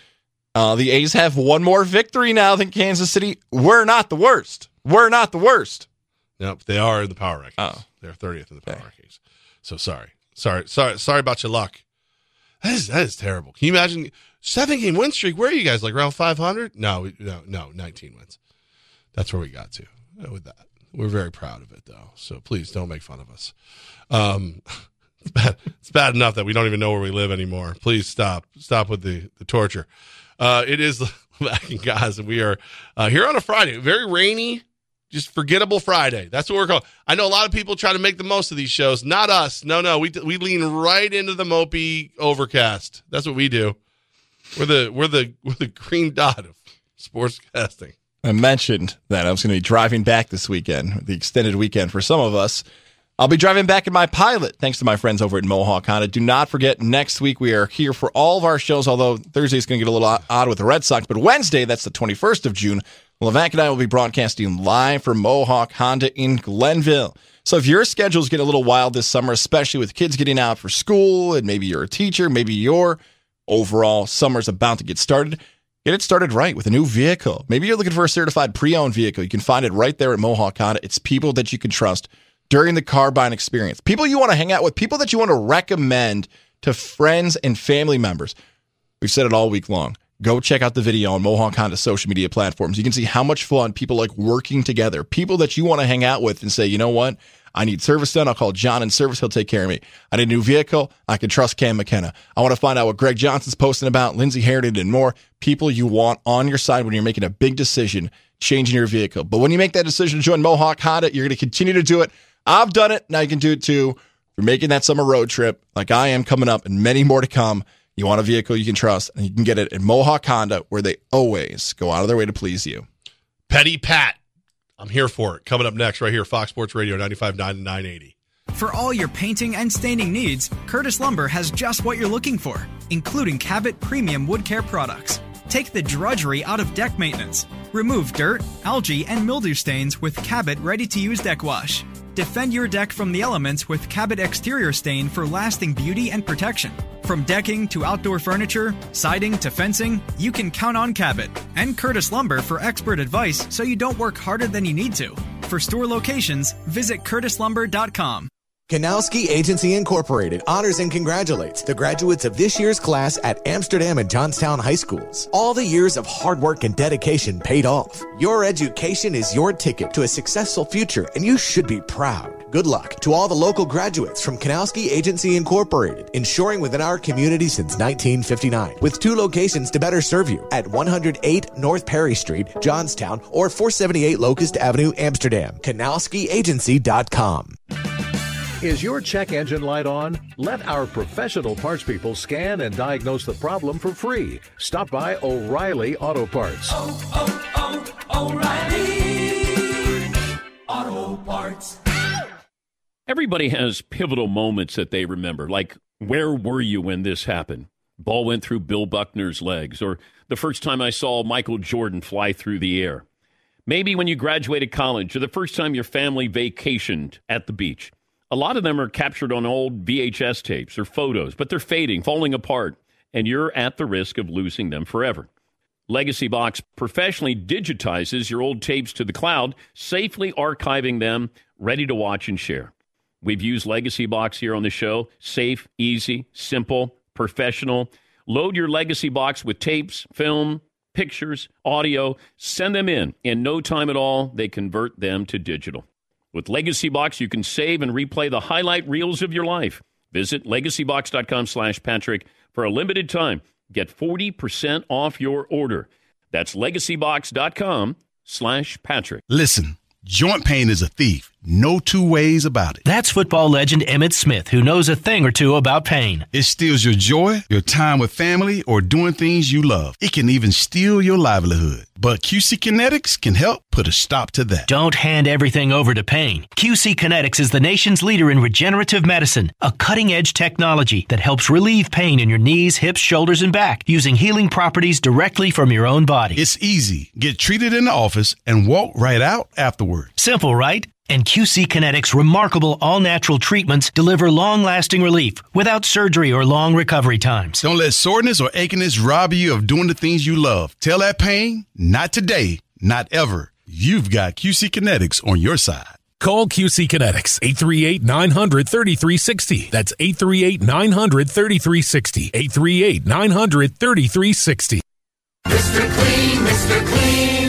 uh, the A's have one more victory now than Kansas City. We're not the worst. We're not the worst. Nope, they are in the power rankings. Oh. They're 30th in the power rankings. So sorry, sorry, sorry, sorry about your luck. That is that is terrible. Can you imagine seven game win streak? Where are you guys? Like around 500? No, no, no, 19 wins. That's where we got to uh, with that. We're very proud of it, though. So please don't make fun of us. Um, it's bad. It's bad enough that we don't even know where we live anymore. Please stop. Stop with the the torture. Uh, it is back Gaza. We are uh, here on a Friday. Very rainy, just forgettable Friday. That's what we're calling. I know a lot of people try to make the most of these shows. Not us. No, no. We we lean right into the mopey overcast. That's what we do. We're the we're the we're the green dot of sportscasting. I mentioned that I was going to be driving back this weekend, the extended weekend for some of us. I'll be driving back in my pilot, thanks to my friends over at Mohawk Honda. Do not forget, next week we are here for all of our shows, although Thursday is going to get a little odd with the Red Sox. But Wednesday, that's the 21st of June, Levac and I will be broadcasting live from Mohawk Honda in Glenville. So if your schedule's get a little wild this summer, especially with kids getting out for school, and maybe you're a teacher, maybe your overall summer's about to get started, Get it started right with a new vehicle. Maybe you're looking for a certified pre-owned vehicle. You can find it right there at Mohawk Honda. It's people that you can trust during the car buying experience. People you want to hang out with, people that you want to recommend to friends and family members. We've said it all week long. Go check out the video on Mohawk Honda social media platforms. You can see how much fun people like working together. People that you want to hang out with and say, you know what? I need service done. I'll call John in service. He'll take care of me. I need a new vehicle. I can trust Cam McKenna. I want to find out what Greg Johnson's posting about, Lindsey Heritage, and more. People you want on your side when you're making a big decision, changing your vehicle. But when you make that decision to join Mohawk Honda, you're going to continue to do it. I've done it. Now you can do it too. you're making that summer road trip like I am coming up and many more to come, you want a vehicle you can trust and you can get it at Mohawk Honda where they always go out of their way to please you. Petty Pat. I'm here for it. Coming up next, right here, Fox Sports Radio 95.9 and 980. For all your painting and staining needs, Curtis Lumber has just what you're looking for, including Cabot Premium Wood Care products. Take the drudgery out of deck maintenance. Remove dirt, algae, and mildew stains with Cabot ready to use deck wash. Defend your deck from the elements with Cabot Exterior Stain for lasting beauty and protection. From decking to outdoor furniture, siding to fencing, you can count on Cabot and Curtis Lumber for expert advice so you don't work harder than you need to. For store locations, visit curtislumber.com. Kanowski Agency Incorporated honors and congratulates the graduates of this year's class at Amsterdam and Johnstown High Schools. All the years of hard work and dedication paid off. Your education is your ticket to a successful future, and you should be proud. Good luck to all the local graduates from Kanowski Agency Incorporated, ensuring within our community since 1959, with two locations to better serve you at 108 North Perry Street, Johnstown, or 478 Locust Avenue, Amsterdam. KanowskiAgency.com. Is your check engine light on? Let our professional parts people scan and diagnose the problem for free. Stop by O'Reilly Auto Parts. oh, oh, oh, O'Reilly Auto Parts. Everybody has pivotal moments that they remember, like where were you when this happened? Ball went through Bill Buckner's legs, or the first time I saw Michael Jordan fly through the air. Maybe when you graduated college, or the first time your family vacationed at the beach. A lot of them are captured on old VHS tapes or photos, but they're fading, falling apart, and you're at the risk of losing them forever. Legacy Box professionally digitizes your old tapes to the cloud, safely archiving them, ready to watch and share. We've used Legacy Box here on the show. Safe, easy, simple, professional. Load your Legacy Box with tapes, film, pictures, audio, send them in. In no time at all, they convert them to digital. With Legacy Box, you can save and replay the highlight reels of your life. Visit legacybox.com slash Patrick for a limited time. Get 40% off your order. That's legacybox.com slash Patrick. Listen, joint pain is a thief. No two ways about it. That's football legend Emmitt Smith, who knows a thing or two about pain. It steals your joy, your time with family, or doing things you love. It can even steal your livelihood. But QC Kinetics can help put a stop to that. Don't hand everything over to pain. QC Kinetics is the nation's leader in regenerative medicine, a cutting edge technology that helps relieve pain in your knees, hips, shoulders, and back using healing properties directly from your own body. It's easy. Get treated in the office and walk right out afterward. Simple, right? And QC Kinetics' remarkable all natural treatments deliver long lasting relief without surgery or long recovery times. Don't let soreness or achiness rob you of doing the things you love. Tell that pain, not today, not ever. You've got QC Kinetics on your side. Call QC Kinetics 838 900 3360. That's 838 900 3360. 838 900 3360. Mr. Clean, Mr. Clean.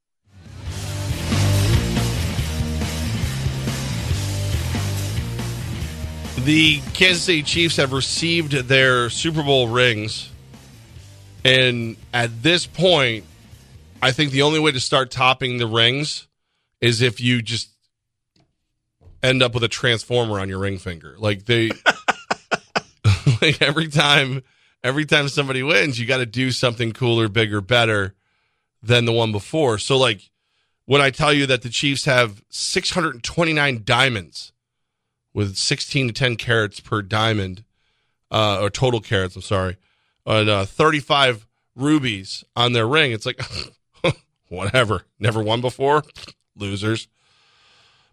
The Kansas City Chiefs have received their Super Bowl rings. And at this point, I think the only way to start topping the rings is if you just end up with a transformer on your ring finger. Like they like every time every time somebody wins, you got to do something cooler, bigger, better than the one before. So like when I tell you that the Chiefs have 629 diamonds with 16 to 10 carats per diamond, uh, or total carats, I'm sorry, and uh, 35 rubies on their ring. It's like, whatever. Never won before? Losers.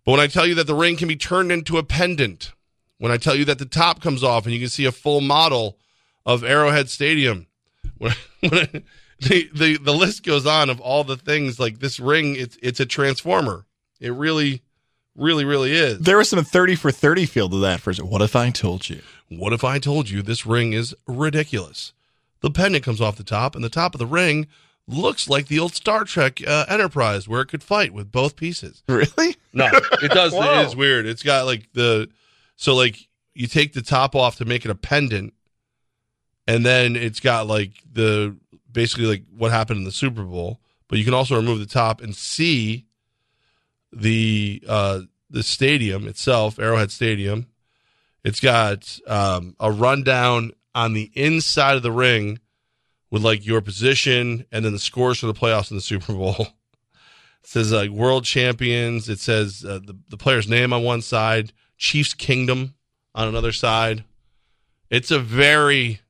But when I tell you that the ring can be turned into a pendant, when I tell you that the top comes off and you can see a full model of Arrowhead Stadium, when, when I, the, the, the list goes on of all the things like this ring, it's, it's a transformer. It really Really, really is. There was some 30 for 30 feel to that first. What if I told you? What if I told you this ring is ridiculous? The pendant comes off the top, and the top of the ring looks like the old Star Trek uh, Enterprise, where it could fight with both pieces. Really? No, it does. It is weird. It's got like the so like you take the top off to make it a pendant, and then it's got like the basically like what happened in the Super Bowl. But you can also remove the top and see the uh the stadium itself, Arrowhead Stadium. It's got um, a rundown on the inside of the ring with like your position and then the scores for the playoffs in the Super Bowl. It says like world champions. It says uh, the the player's name on one side, Chiefs Kingdom on another side. It's a very,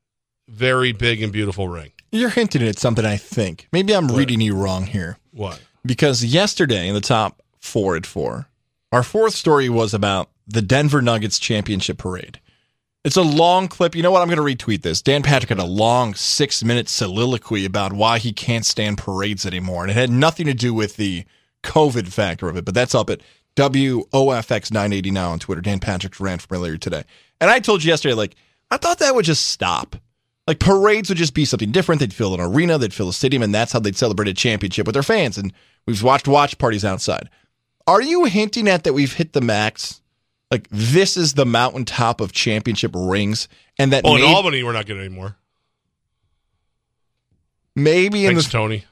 very big and beautiful ring. You're hinting at something, I think. Maybe I'm reading you wrong here. What? Because yesterday in the top four at four, our fourth story was about the Denver Nuggets championship parade. It's a long clip. You know what? I'm going to retweet this. Dan Patrick had a long six minute soliloquy about why he can't stand parades anymore. And it had nothing to do with the COVID factor of it, but that's up at WOFX980 now on Twitter. Dan Patrick's rant from earlier today. And I told you yesterday, like, I thought that would just stop. Like parades would just be something different. They'd fill an arena, they'd fill a stadium, and that's how they'd celebrate a championship with their fans. And we've watched watch parties outside. Are you hinting at that we've hit the max? Like this is the mountaintop of championship rings, and that Oh, in Albany, we're not getting any more. maybe in Thanks, the Tony.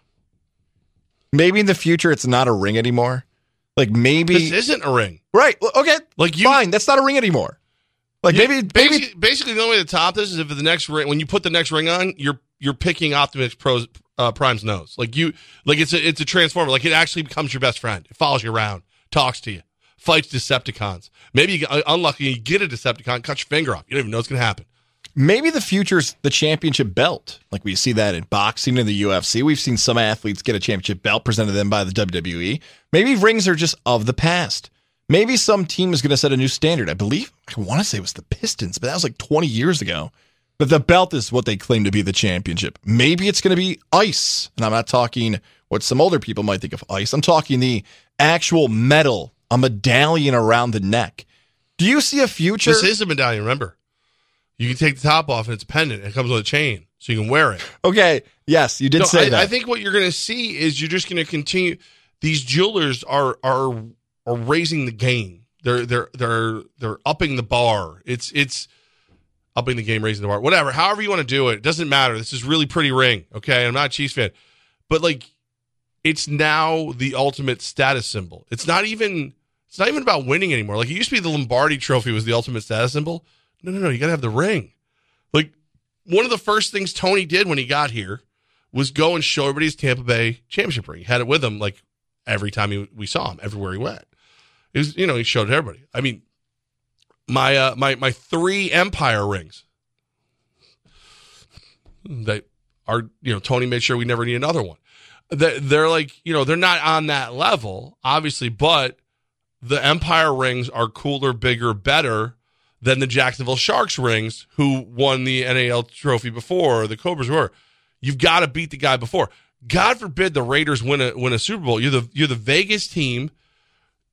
maybe in the future it's not a ring anymore. Like maybe This isn't a ring. right. Okay, Like you, fine. That's not a ring anymore. Like You- maybe maybe basically, basically the only way to top this is if the next ring when you put the next ring on, you're you're picking Optimus Pro's uh, Prime's nose. Like you like it's a it's a transformer. Like it actually becomes your best friend. It follows you around, talks to you, fights Decepticons. Maybe you get unlucky and you get a Decepticon, cut your finger off. You don't even know what's gonna happen. maybe the future's the championship belt. Like we see that in boxing and the UFC. We've seen some athletes get a championship belt presented to them by the WWE. Maybe rings are just of the past. Maybe some team is going to set a new standard. I believe I want to say it was the Pistons, but that was like 20 years ago. But the belt is what they claim to be the championship. Maybe it's going to be ice. And I'm not talking what some older people might think of ice. I'm talking the actual metal, a medallion around the neck. Do you see a future? This is a medallion. Remember, you can take the top off and it's a pendant. It comes with a chain, so you can wear it. okay. Yes, you did No, say I, that. I think what you're going to see is you're just going to continue. These jewelers are are are raising the game. They're they're they're they're upping the bar. It's it's upping the game, raising the bar. Whatever, however you want to do it, it doesn't matter. This is really pretty ring. Okay, I'm not a Chiefs fan, but like, it's now the ultimate status symbol. It's not even it's not even about winning anymore. Like it used to be, the Lombardi Trophy was the ultimate status symbol. No, no, no. You got to have the ring. Like one of the first things Tony did when he got here was go and show everybody his Tampa Bay championship ring. He had it with him like every time he, we saw him, everywhere he went. It was, you know, he showed it everybody. I mean, my uh, my my three Empire rings that are you know Tony made sure we never need another one. They- They're like you know they're not on that level obviously, but the Empire rings are cooler, bigger, better than the Jacksonville Sharks rings, who won the NAL trophy before, or the Cobras were. You've got to beat the guy before. God forbid the Raiders win a win a Super Bowl. You're the you're the Vegas team.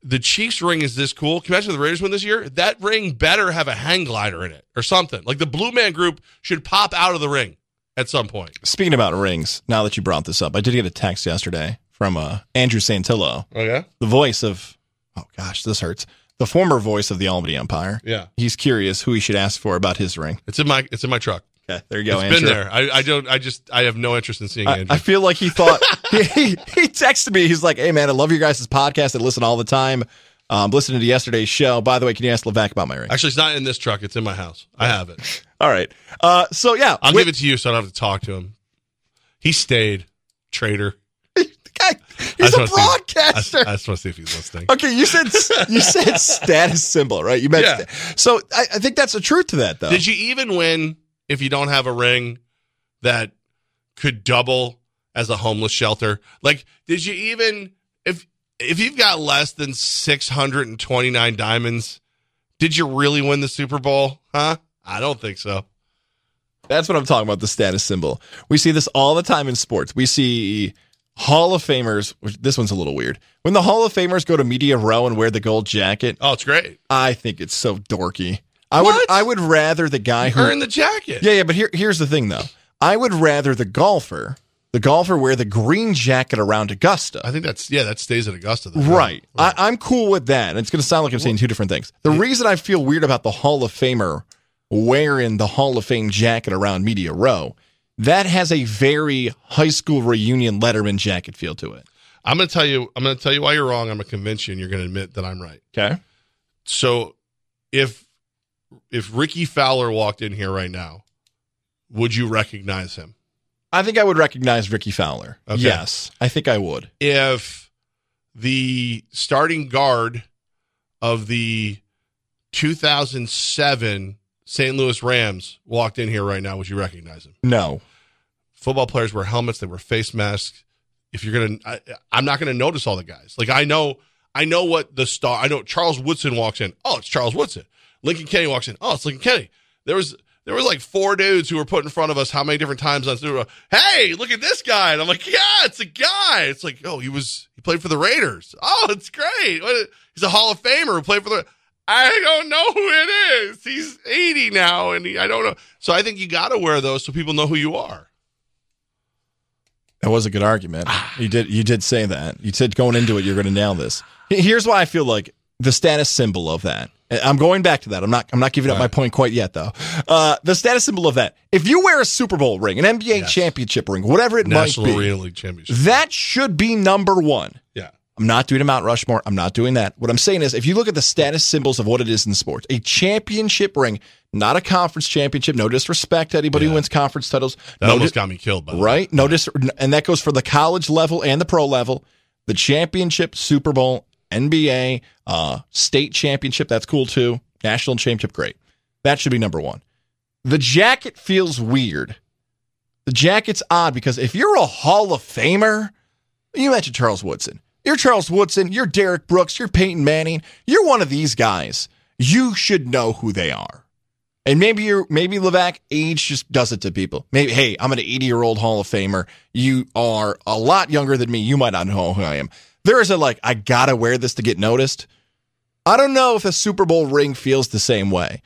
The Chiefs ring is this cool. Can you imagine the Raiders win this year? That ring better have a hang glider in it or something. Like the Blue Man Group should pop out of the ring at some point. Speaking about rings, now that you brought this up, I did get a text yesterday from uh, Andrew Santillo, Oh yeah, the voice of, oh gosh, this hurts, the former voice of the Albany Empire. yeah. He's curious who he should ask for about his ring. It's in my it's in my truck. Okay, there you go. It's Andrew. been there. I, I don't. I just. I have no interest in seeing I, Andrew. I feel like he thought he, he he texted me. He's like, "Hey man, I love your guys' podcast. I listen all the time. Um, listening to yesterday's show. By the way, can you ask Levac about my ring? Actually, it's not in this truck. It's in my house. I have it. All right. Uh, so yeah, I'll with- give it to you, so I don't have to talk to him. He stayed, traitor. He's I a broadcaster. I, I just want to see if he's listening. Okay, you said you said status symbol, right? You meant Yeah. sta- so. I, I think that's the truth to that, though. Did you even win if you don't have a ring that could double as a homeless shelter? Like, did you even if if you've got less than six hundred and twenty nine diamonds? Did you really win the Super Bowl? Huh? I don't think so. That's what I'm talking about. The status symbol. We see this all the time in sports. We see Hall of Famers, which this one's a little weird. When the Hall of Famers go to Media Row and wear the gold jacket, Oh, it's great. I think it's so dorky. I would I would rather the guy who Earn the jacket. Yeah, yeah, but here here's the thing though. I would rather the golfer, the golfer wear the green jacket around Augusta. I think that's yeah, that stays at Augusta. Though. Right. I, I'm cool with that. And it's going to sound like I'm saying two different things. The reason I feel weird about the Hall of Famer wearing the Hall of Fame jacket around Media Row, that has a very high school reunion Letterman jacket feel to it. I'm going to tell you. I'm going to tell you why you're wrong. I'm going to convince you, and you're going to admit that I'm right. Okay. So, if if Rickie Fowler walked in here right now, would you recognize him? I think I would recognize Rickie Fowler. Okay. Yes, I think I would. If the starting guard of the 2007 St. Louis Rams walked in here right now, would you recognize him? No. Football players wear helmets; they wear face masks. If you're gonna, I, I'm not gonna notice all the guys. Like I know, I know what the star. I know Charles Woodson walks in. Oh, it's Charles Woodson. Lincoln Kennedy walks in. Oh, it's Lincoln Kennedy. There was there was like four dudes who were put in front of us how many different times on Super. Hey, look at this guy. And I'm like, yeah, it's a guy. It's like, oh, he was he played for the Raiders. Oh, it's great. What, he's a Hall of Famer who played for the. I don't know who it is. He's 80 now, and he, I don't know. So I think you got to wear those so people know who you are. That was a good argument. you did you did say that. You said going into it you're going to nail this. Here's why I feel like the status symbol of that. And I'm going back to that. I'm not I'm not giving up my point quite yet though. Uh, the status symbol of that. If you wear a Super Bowl ring, an NBA championship ring, whatever it National might be, Arena League Championship. that should be number 1. Yeah. I'm not doing a Mount Rushmore. I'm not doing that. What I'm saying is, if you look at the status symbols of what it is in sports, a championship ring, not a conference championship. No disrespect to anybody who wins conference titles. That no almost di- got me killed. By right? No dis- and that goes for the college level and the pro level. The championship, Super Bowl, NBA, uh, state championship. That's cool too. National championship, great. That should be number one. The jacket feels weird. The jacket's odd because if you're a Hall of Famer, you mentioned Charles Woodson. You're Charles Woodson. You're Derrick Brooks. You're Peyton Manning. You're one of these guys. You should know who they are. And maybe you're maybe Levac age just does it to people. Maybe hey, I'm an 80 year old Hall of Famer. You are a lot younger than me. You might not know who I am. There is a like I gotta wear this to get noticed. I don't know if a Super Bowl ring feels the same way.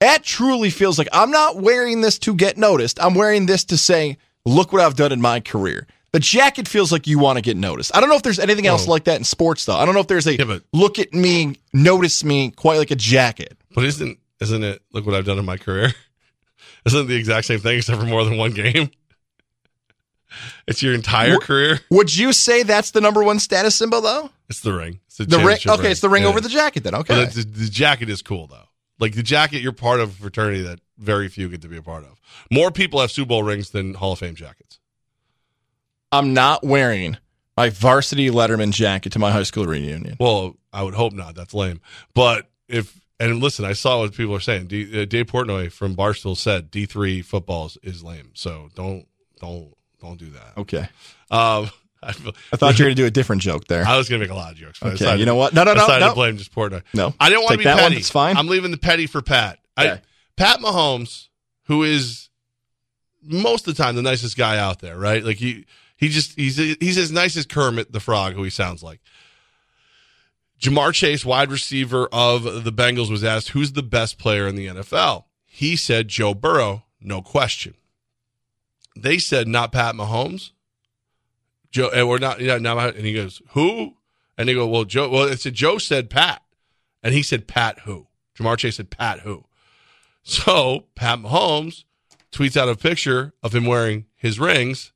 That truly feels like I'm not wearing this to get noticed. I'm wearing this to say, look what I've done in my career. The jacket feels like you want to get noticed. I don't know if there's anything else Oh. like that in sports though. I don't know if there's a but- look at me, notice me, quite like a jacket. But isn't isn't it? Look what I've done in my career. Isn't it the exact same thing except for more than one game? It's your entire Wh- career. Would you say that's the number one status symbol though? It's the ring. It's the, The ring. Okay, it's the ring Yeah. over the jacket then. Okay. But the, the jacket is cool though. Like the jacket, you're part of a fraternity that very few get to be a part of. More people have Super Bowl rings than Hall of Fame jackets. I'm not wearing my varsity Letterman jacket to my high school reunion. Well, I would hope not. That's lame. But if and listen, I saw what people are saying. D, uh, Dave Portnoy from Barstool said D three football is, is lame. So don't don't don't do that. Okay. Um, I, feel, I thought you were going to do a different joke there. I was going to make a lot of jokes. but I Okay, decided- you know what? No, no, I no, decided no. to blame just Portnoy. No. I didn't want to be that one. petty. It's fine. I'm leaving the petty for Pat. I, Pat Mahomes, who is most of the time the nicest guy out there, right? Like he he just he's he's as nice as Kermit the Frog, who he sounds like. Ja'Marr Chase, wide receiver of the Bengals, was asked who's the best player in the NFL. He said Joe Burrow, no question. They said not Pat Mahomes. Joe, eh, and we're not, yeah, not, and he goes, who? And they go, well, Joe, well, it said Joe said Pat, and he said Pat who? Ja'Marr Chase said Pat who? So Pat Mahomes tweets out a picture of him wearing his rings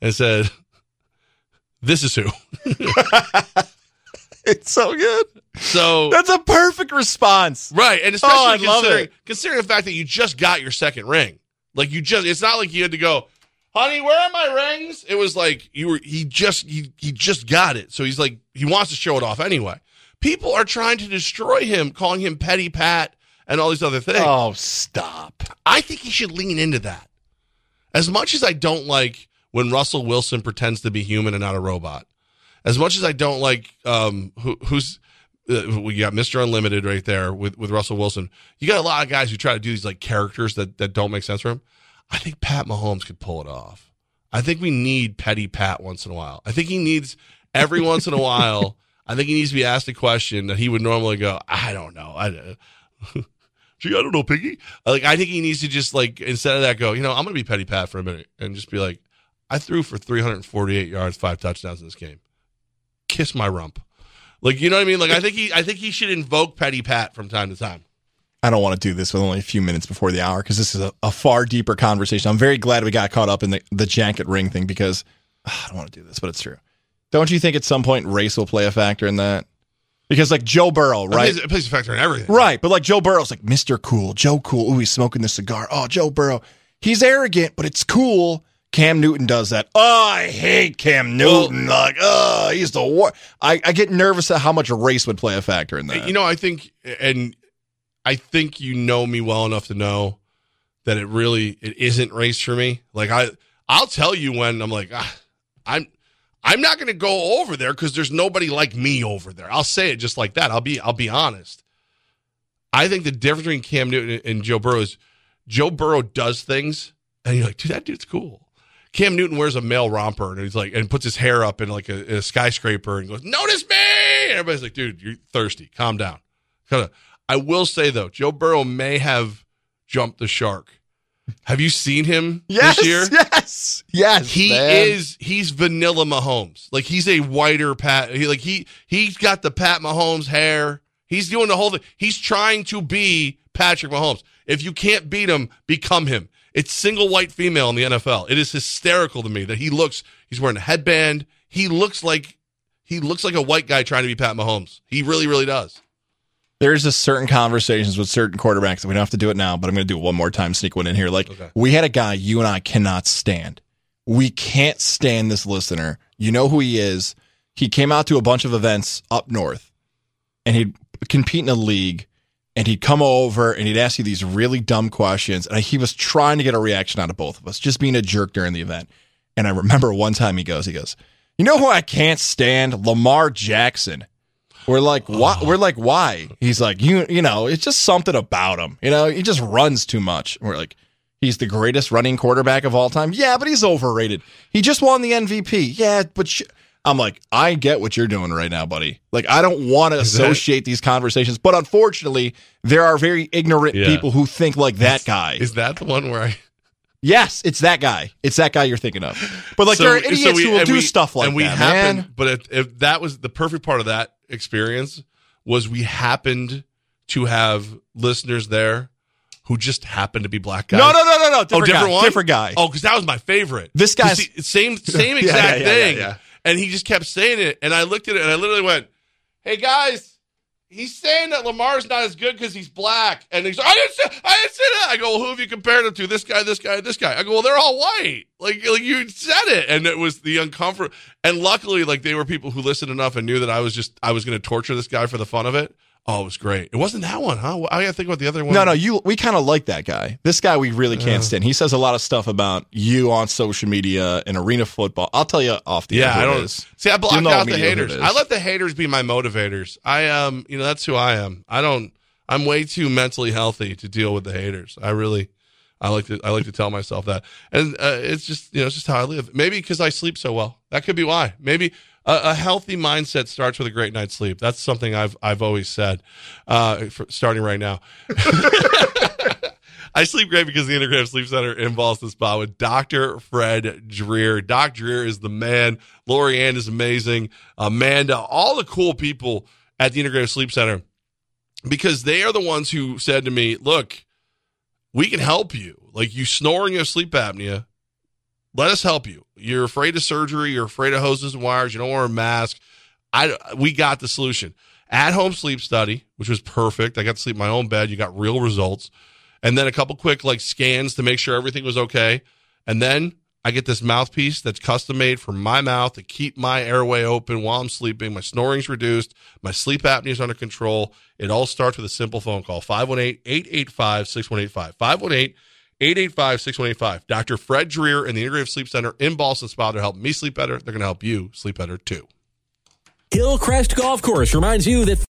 and said, "This is who." it's so good. So That's a perfect response. Right, and Oh, especially love considering considering the fact that you just got your second ring. Like you just it's not like you had to go, "Honey, where are my rings?" It was like you were he just he, he just got it. So he's like he wants to show it off anyway. People are trying to destroy him, calling him petty pat and all these other things. Oh, stop. I think he should lean into that. As much as I don't like when Russell Wilson pretends to be human and not a robot, as much as I don't like um, who, who's uh, we got Mr. Unlimited right there with, with Russell Wilson. You got a lot of guys who try to do these like characters that, that don't make sense for him. I think Pat Mahomes could pull it off. I think we need petty Pat once in a while. I think he needs every once in a while. I think he needs to be asked a question that he would normally go, I don't know. I, gee, I don't know, Piggy. Like, I think he needs to just like instead of that, go, you know, I'm to be petty Pat for a minute and just be like, I threw for 348 yards, five touchdowns in this game. Kiss my rump. Like, you know what I mean? Like, I think he, I think he should invoke petty Pat from time to time. I don't want to do this with only a few minutes before the hour because this is a, a, far deeper conversation. I'm very glad we got caught up in the, the jacket ring thing because ugh, I don't want to do this, but it's true. Don't you think at some point race will play a factor in that? Because like Joe Burrow, right? It plays, it plays a factor in everything. Right. But like Joe Burrow's like Mr. Cool, Joe Cool. Ooh, he's smoking the cigar. Oh, Joe Burrow. He's arrogant, but it's cool. Cam Newton does that. Oh, I hate Cam Newton. Well, like, oh, he's the war. I, I get nervous at how much race would play a factor in that. You know, I think, and I think you know me well enough to know that it really it isn't race for me. Like I, I'll tell you when I'm like, ah, I'm, I'm not going to go over there because there's nobody like me over there. I'll say it just like that. I'll be, I'll be honest. I think the difference between Cam Newton and Joe Burrow is Joe Burrow does things, and you're like, dude, that dude's cool. Cam Newton wears a male romper and he's like and puts his hair up in like a, a skyscraper and goes, "Notice me!" Everybody's like, "Dude, you're thirsty. Calm down." I will say though, Joe Burrow may have jumped the shark. Have you seen him yes, this year? Yes, yes. He man. is. He's vanilla Mahomes. Like he's a whiter Pat. He, like he he's got the Pat Mahomes hair. He's doing the whole thing. He's trying to be Patrick Mahomes. If you can't beat him, become him. It's single white female in the NFL. It is hysterical to me that he looks. He's wearing a headband. He looks like he looks like a white guy trying to be Pat Mahomes. He really, really does. There's just certain conversations with certain quarterbacks that we don't have to do it now, but I'm going to do it one more time. Sneak one in here. Like okay. we had a guy you and I cannot stand. We can't stand this listener. You know who he is. He came out to a bunch of events up north, and he'd compete in a league and he'd come over and he'd ask you these really dumb questions. And he was trying to get a reaction out of both of us, just being a jerk during the event. And I remember one time he goes, he goes, you know who I can't stand? Lamar Jackson. We're like, why? Oh. We're like, why? He's like, you, you know, it's just something about him. You know, he just runs too much. We're like, he's the greatest running quarterback of all time. Yeah, but he's overrated. He just won the MVP. Yeah, but. Sh- I'm like, I get what you're doing right now, buddy. Like, I don't want to associate that, these conversations, but unfortunately, there are very ignorant yeah. people who think like that guy. Is that the one where I? Yes, it's that guy. It's that guy you're thinking of. But like, so, there are idiots so we, who will do we, stuff like and we that. Happened, man. but if, if that was the perfect part of that experience, was we happened to have listeners there who just happened to be black guys. No, no, no, no, no. Different oh, different guy. one. Different guy. Oh, because that was my favorite. This guy's same same exact yeah, yeah, thing and he just kept saying it. And I looked at it and I literally went, "Hey guys, he's saying that Lamar's not as good because he's black." And he's like, "I didn't say, I didn't say that." I go, well, "Who have you compared him to? This guy, this guy, this guy." I go, "Well, they're all white." Like, like you said it, and it was the uncomfortable. And luckily, like they were people who listened enough and knew that I was just I was going to torture this guy for the fun of it. Oh, it was great. It wasn't that one, huh? I got to think about the other one. No, no, you. We kind of like that guy. This guy we really can't uh, stand. He says a lot of stuff about you on social media and arena football. I'll tell you off the yeah. I don't see. I block out the haters. I let the haters be my motivators. I um, you know, that's who I am. I don't. I'm way too mentally healthy to deal with the haters. I really. I like to I like to tell myself that, and uh, it's just you know it's just how I live. Maybe because I sleep so well. That could be why. Maybe a, a, healthy mindset starts with a great night's sleep. That's something I've I've always said. Uh, for, starting right now. I sleep great because the Integrative Sleep Center in Ballston Spa with Dr. Fred Dreer. Doc Dreer is the man. Lori Ann is amazing. Amanda, all the cool people at the Integrative Sleep Center because they are the ones who said to me, look, we can help you. Like you snoring of sleep apnea, let us help you. You're afraid of surgery. You're afraid of hoses and wires. You don't wear a mask. I, we got the solution. At home sleep study, which was perfect. I got to sleep in my own bed. You got real results. And then a couple quick like scans to make sure everything was okay. And then I get this mouthpiece that's custom made for my mouth to keep my airway open while I'm sleeping. My snoring's reduced. My sleep apnea is under control. It all starts with a simple phone call 518 885 6185. 518 885 6185. Dr. Fred Dreer and the Integrative Sleep Center in Ballston Spa to help me sleep better. They're going to help you sleep better too. Hillcrest Golf Course reminds you that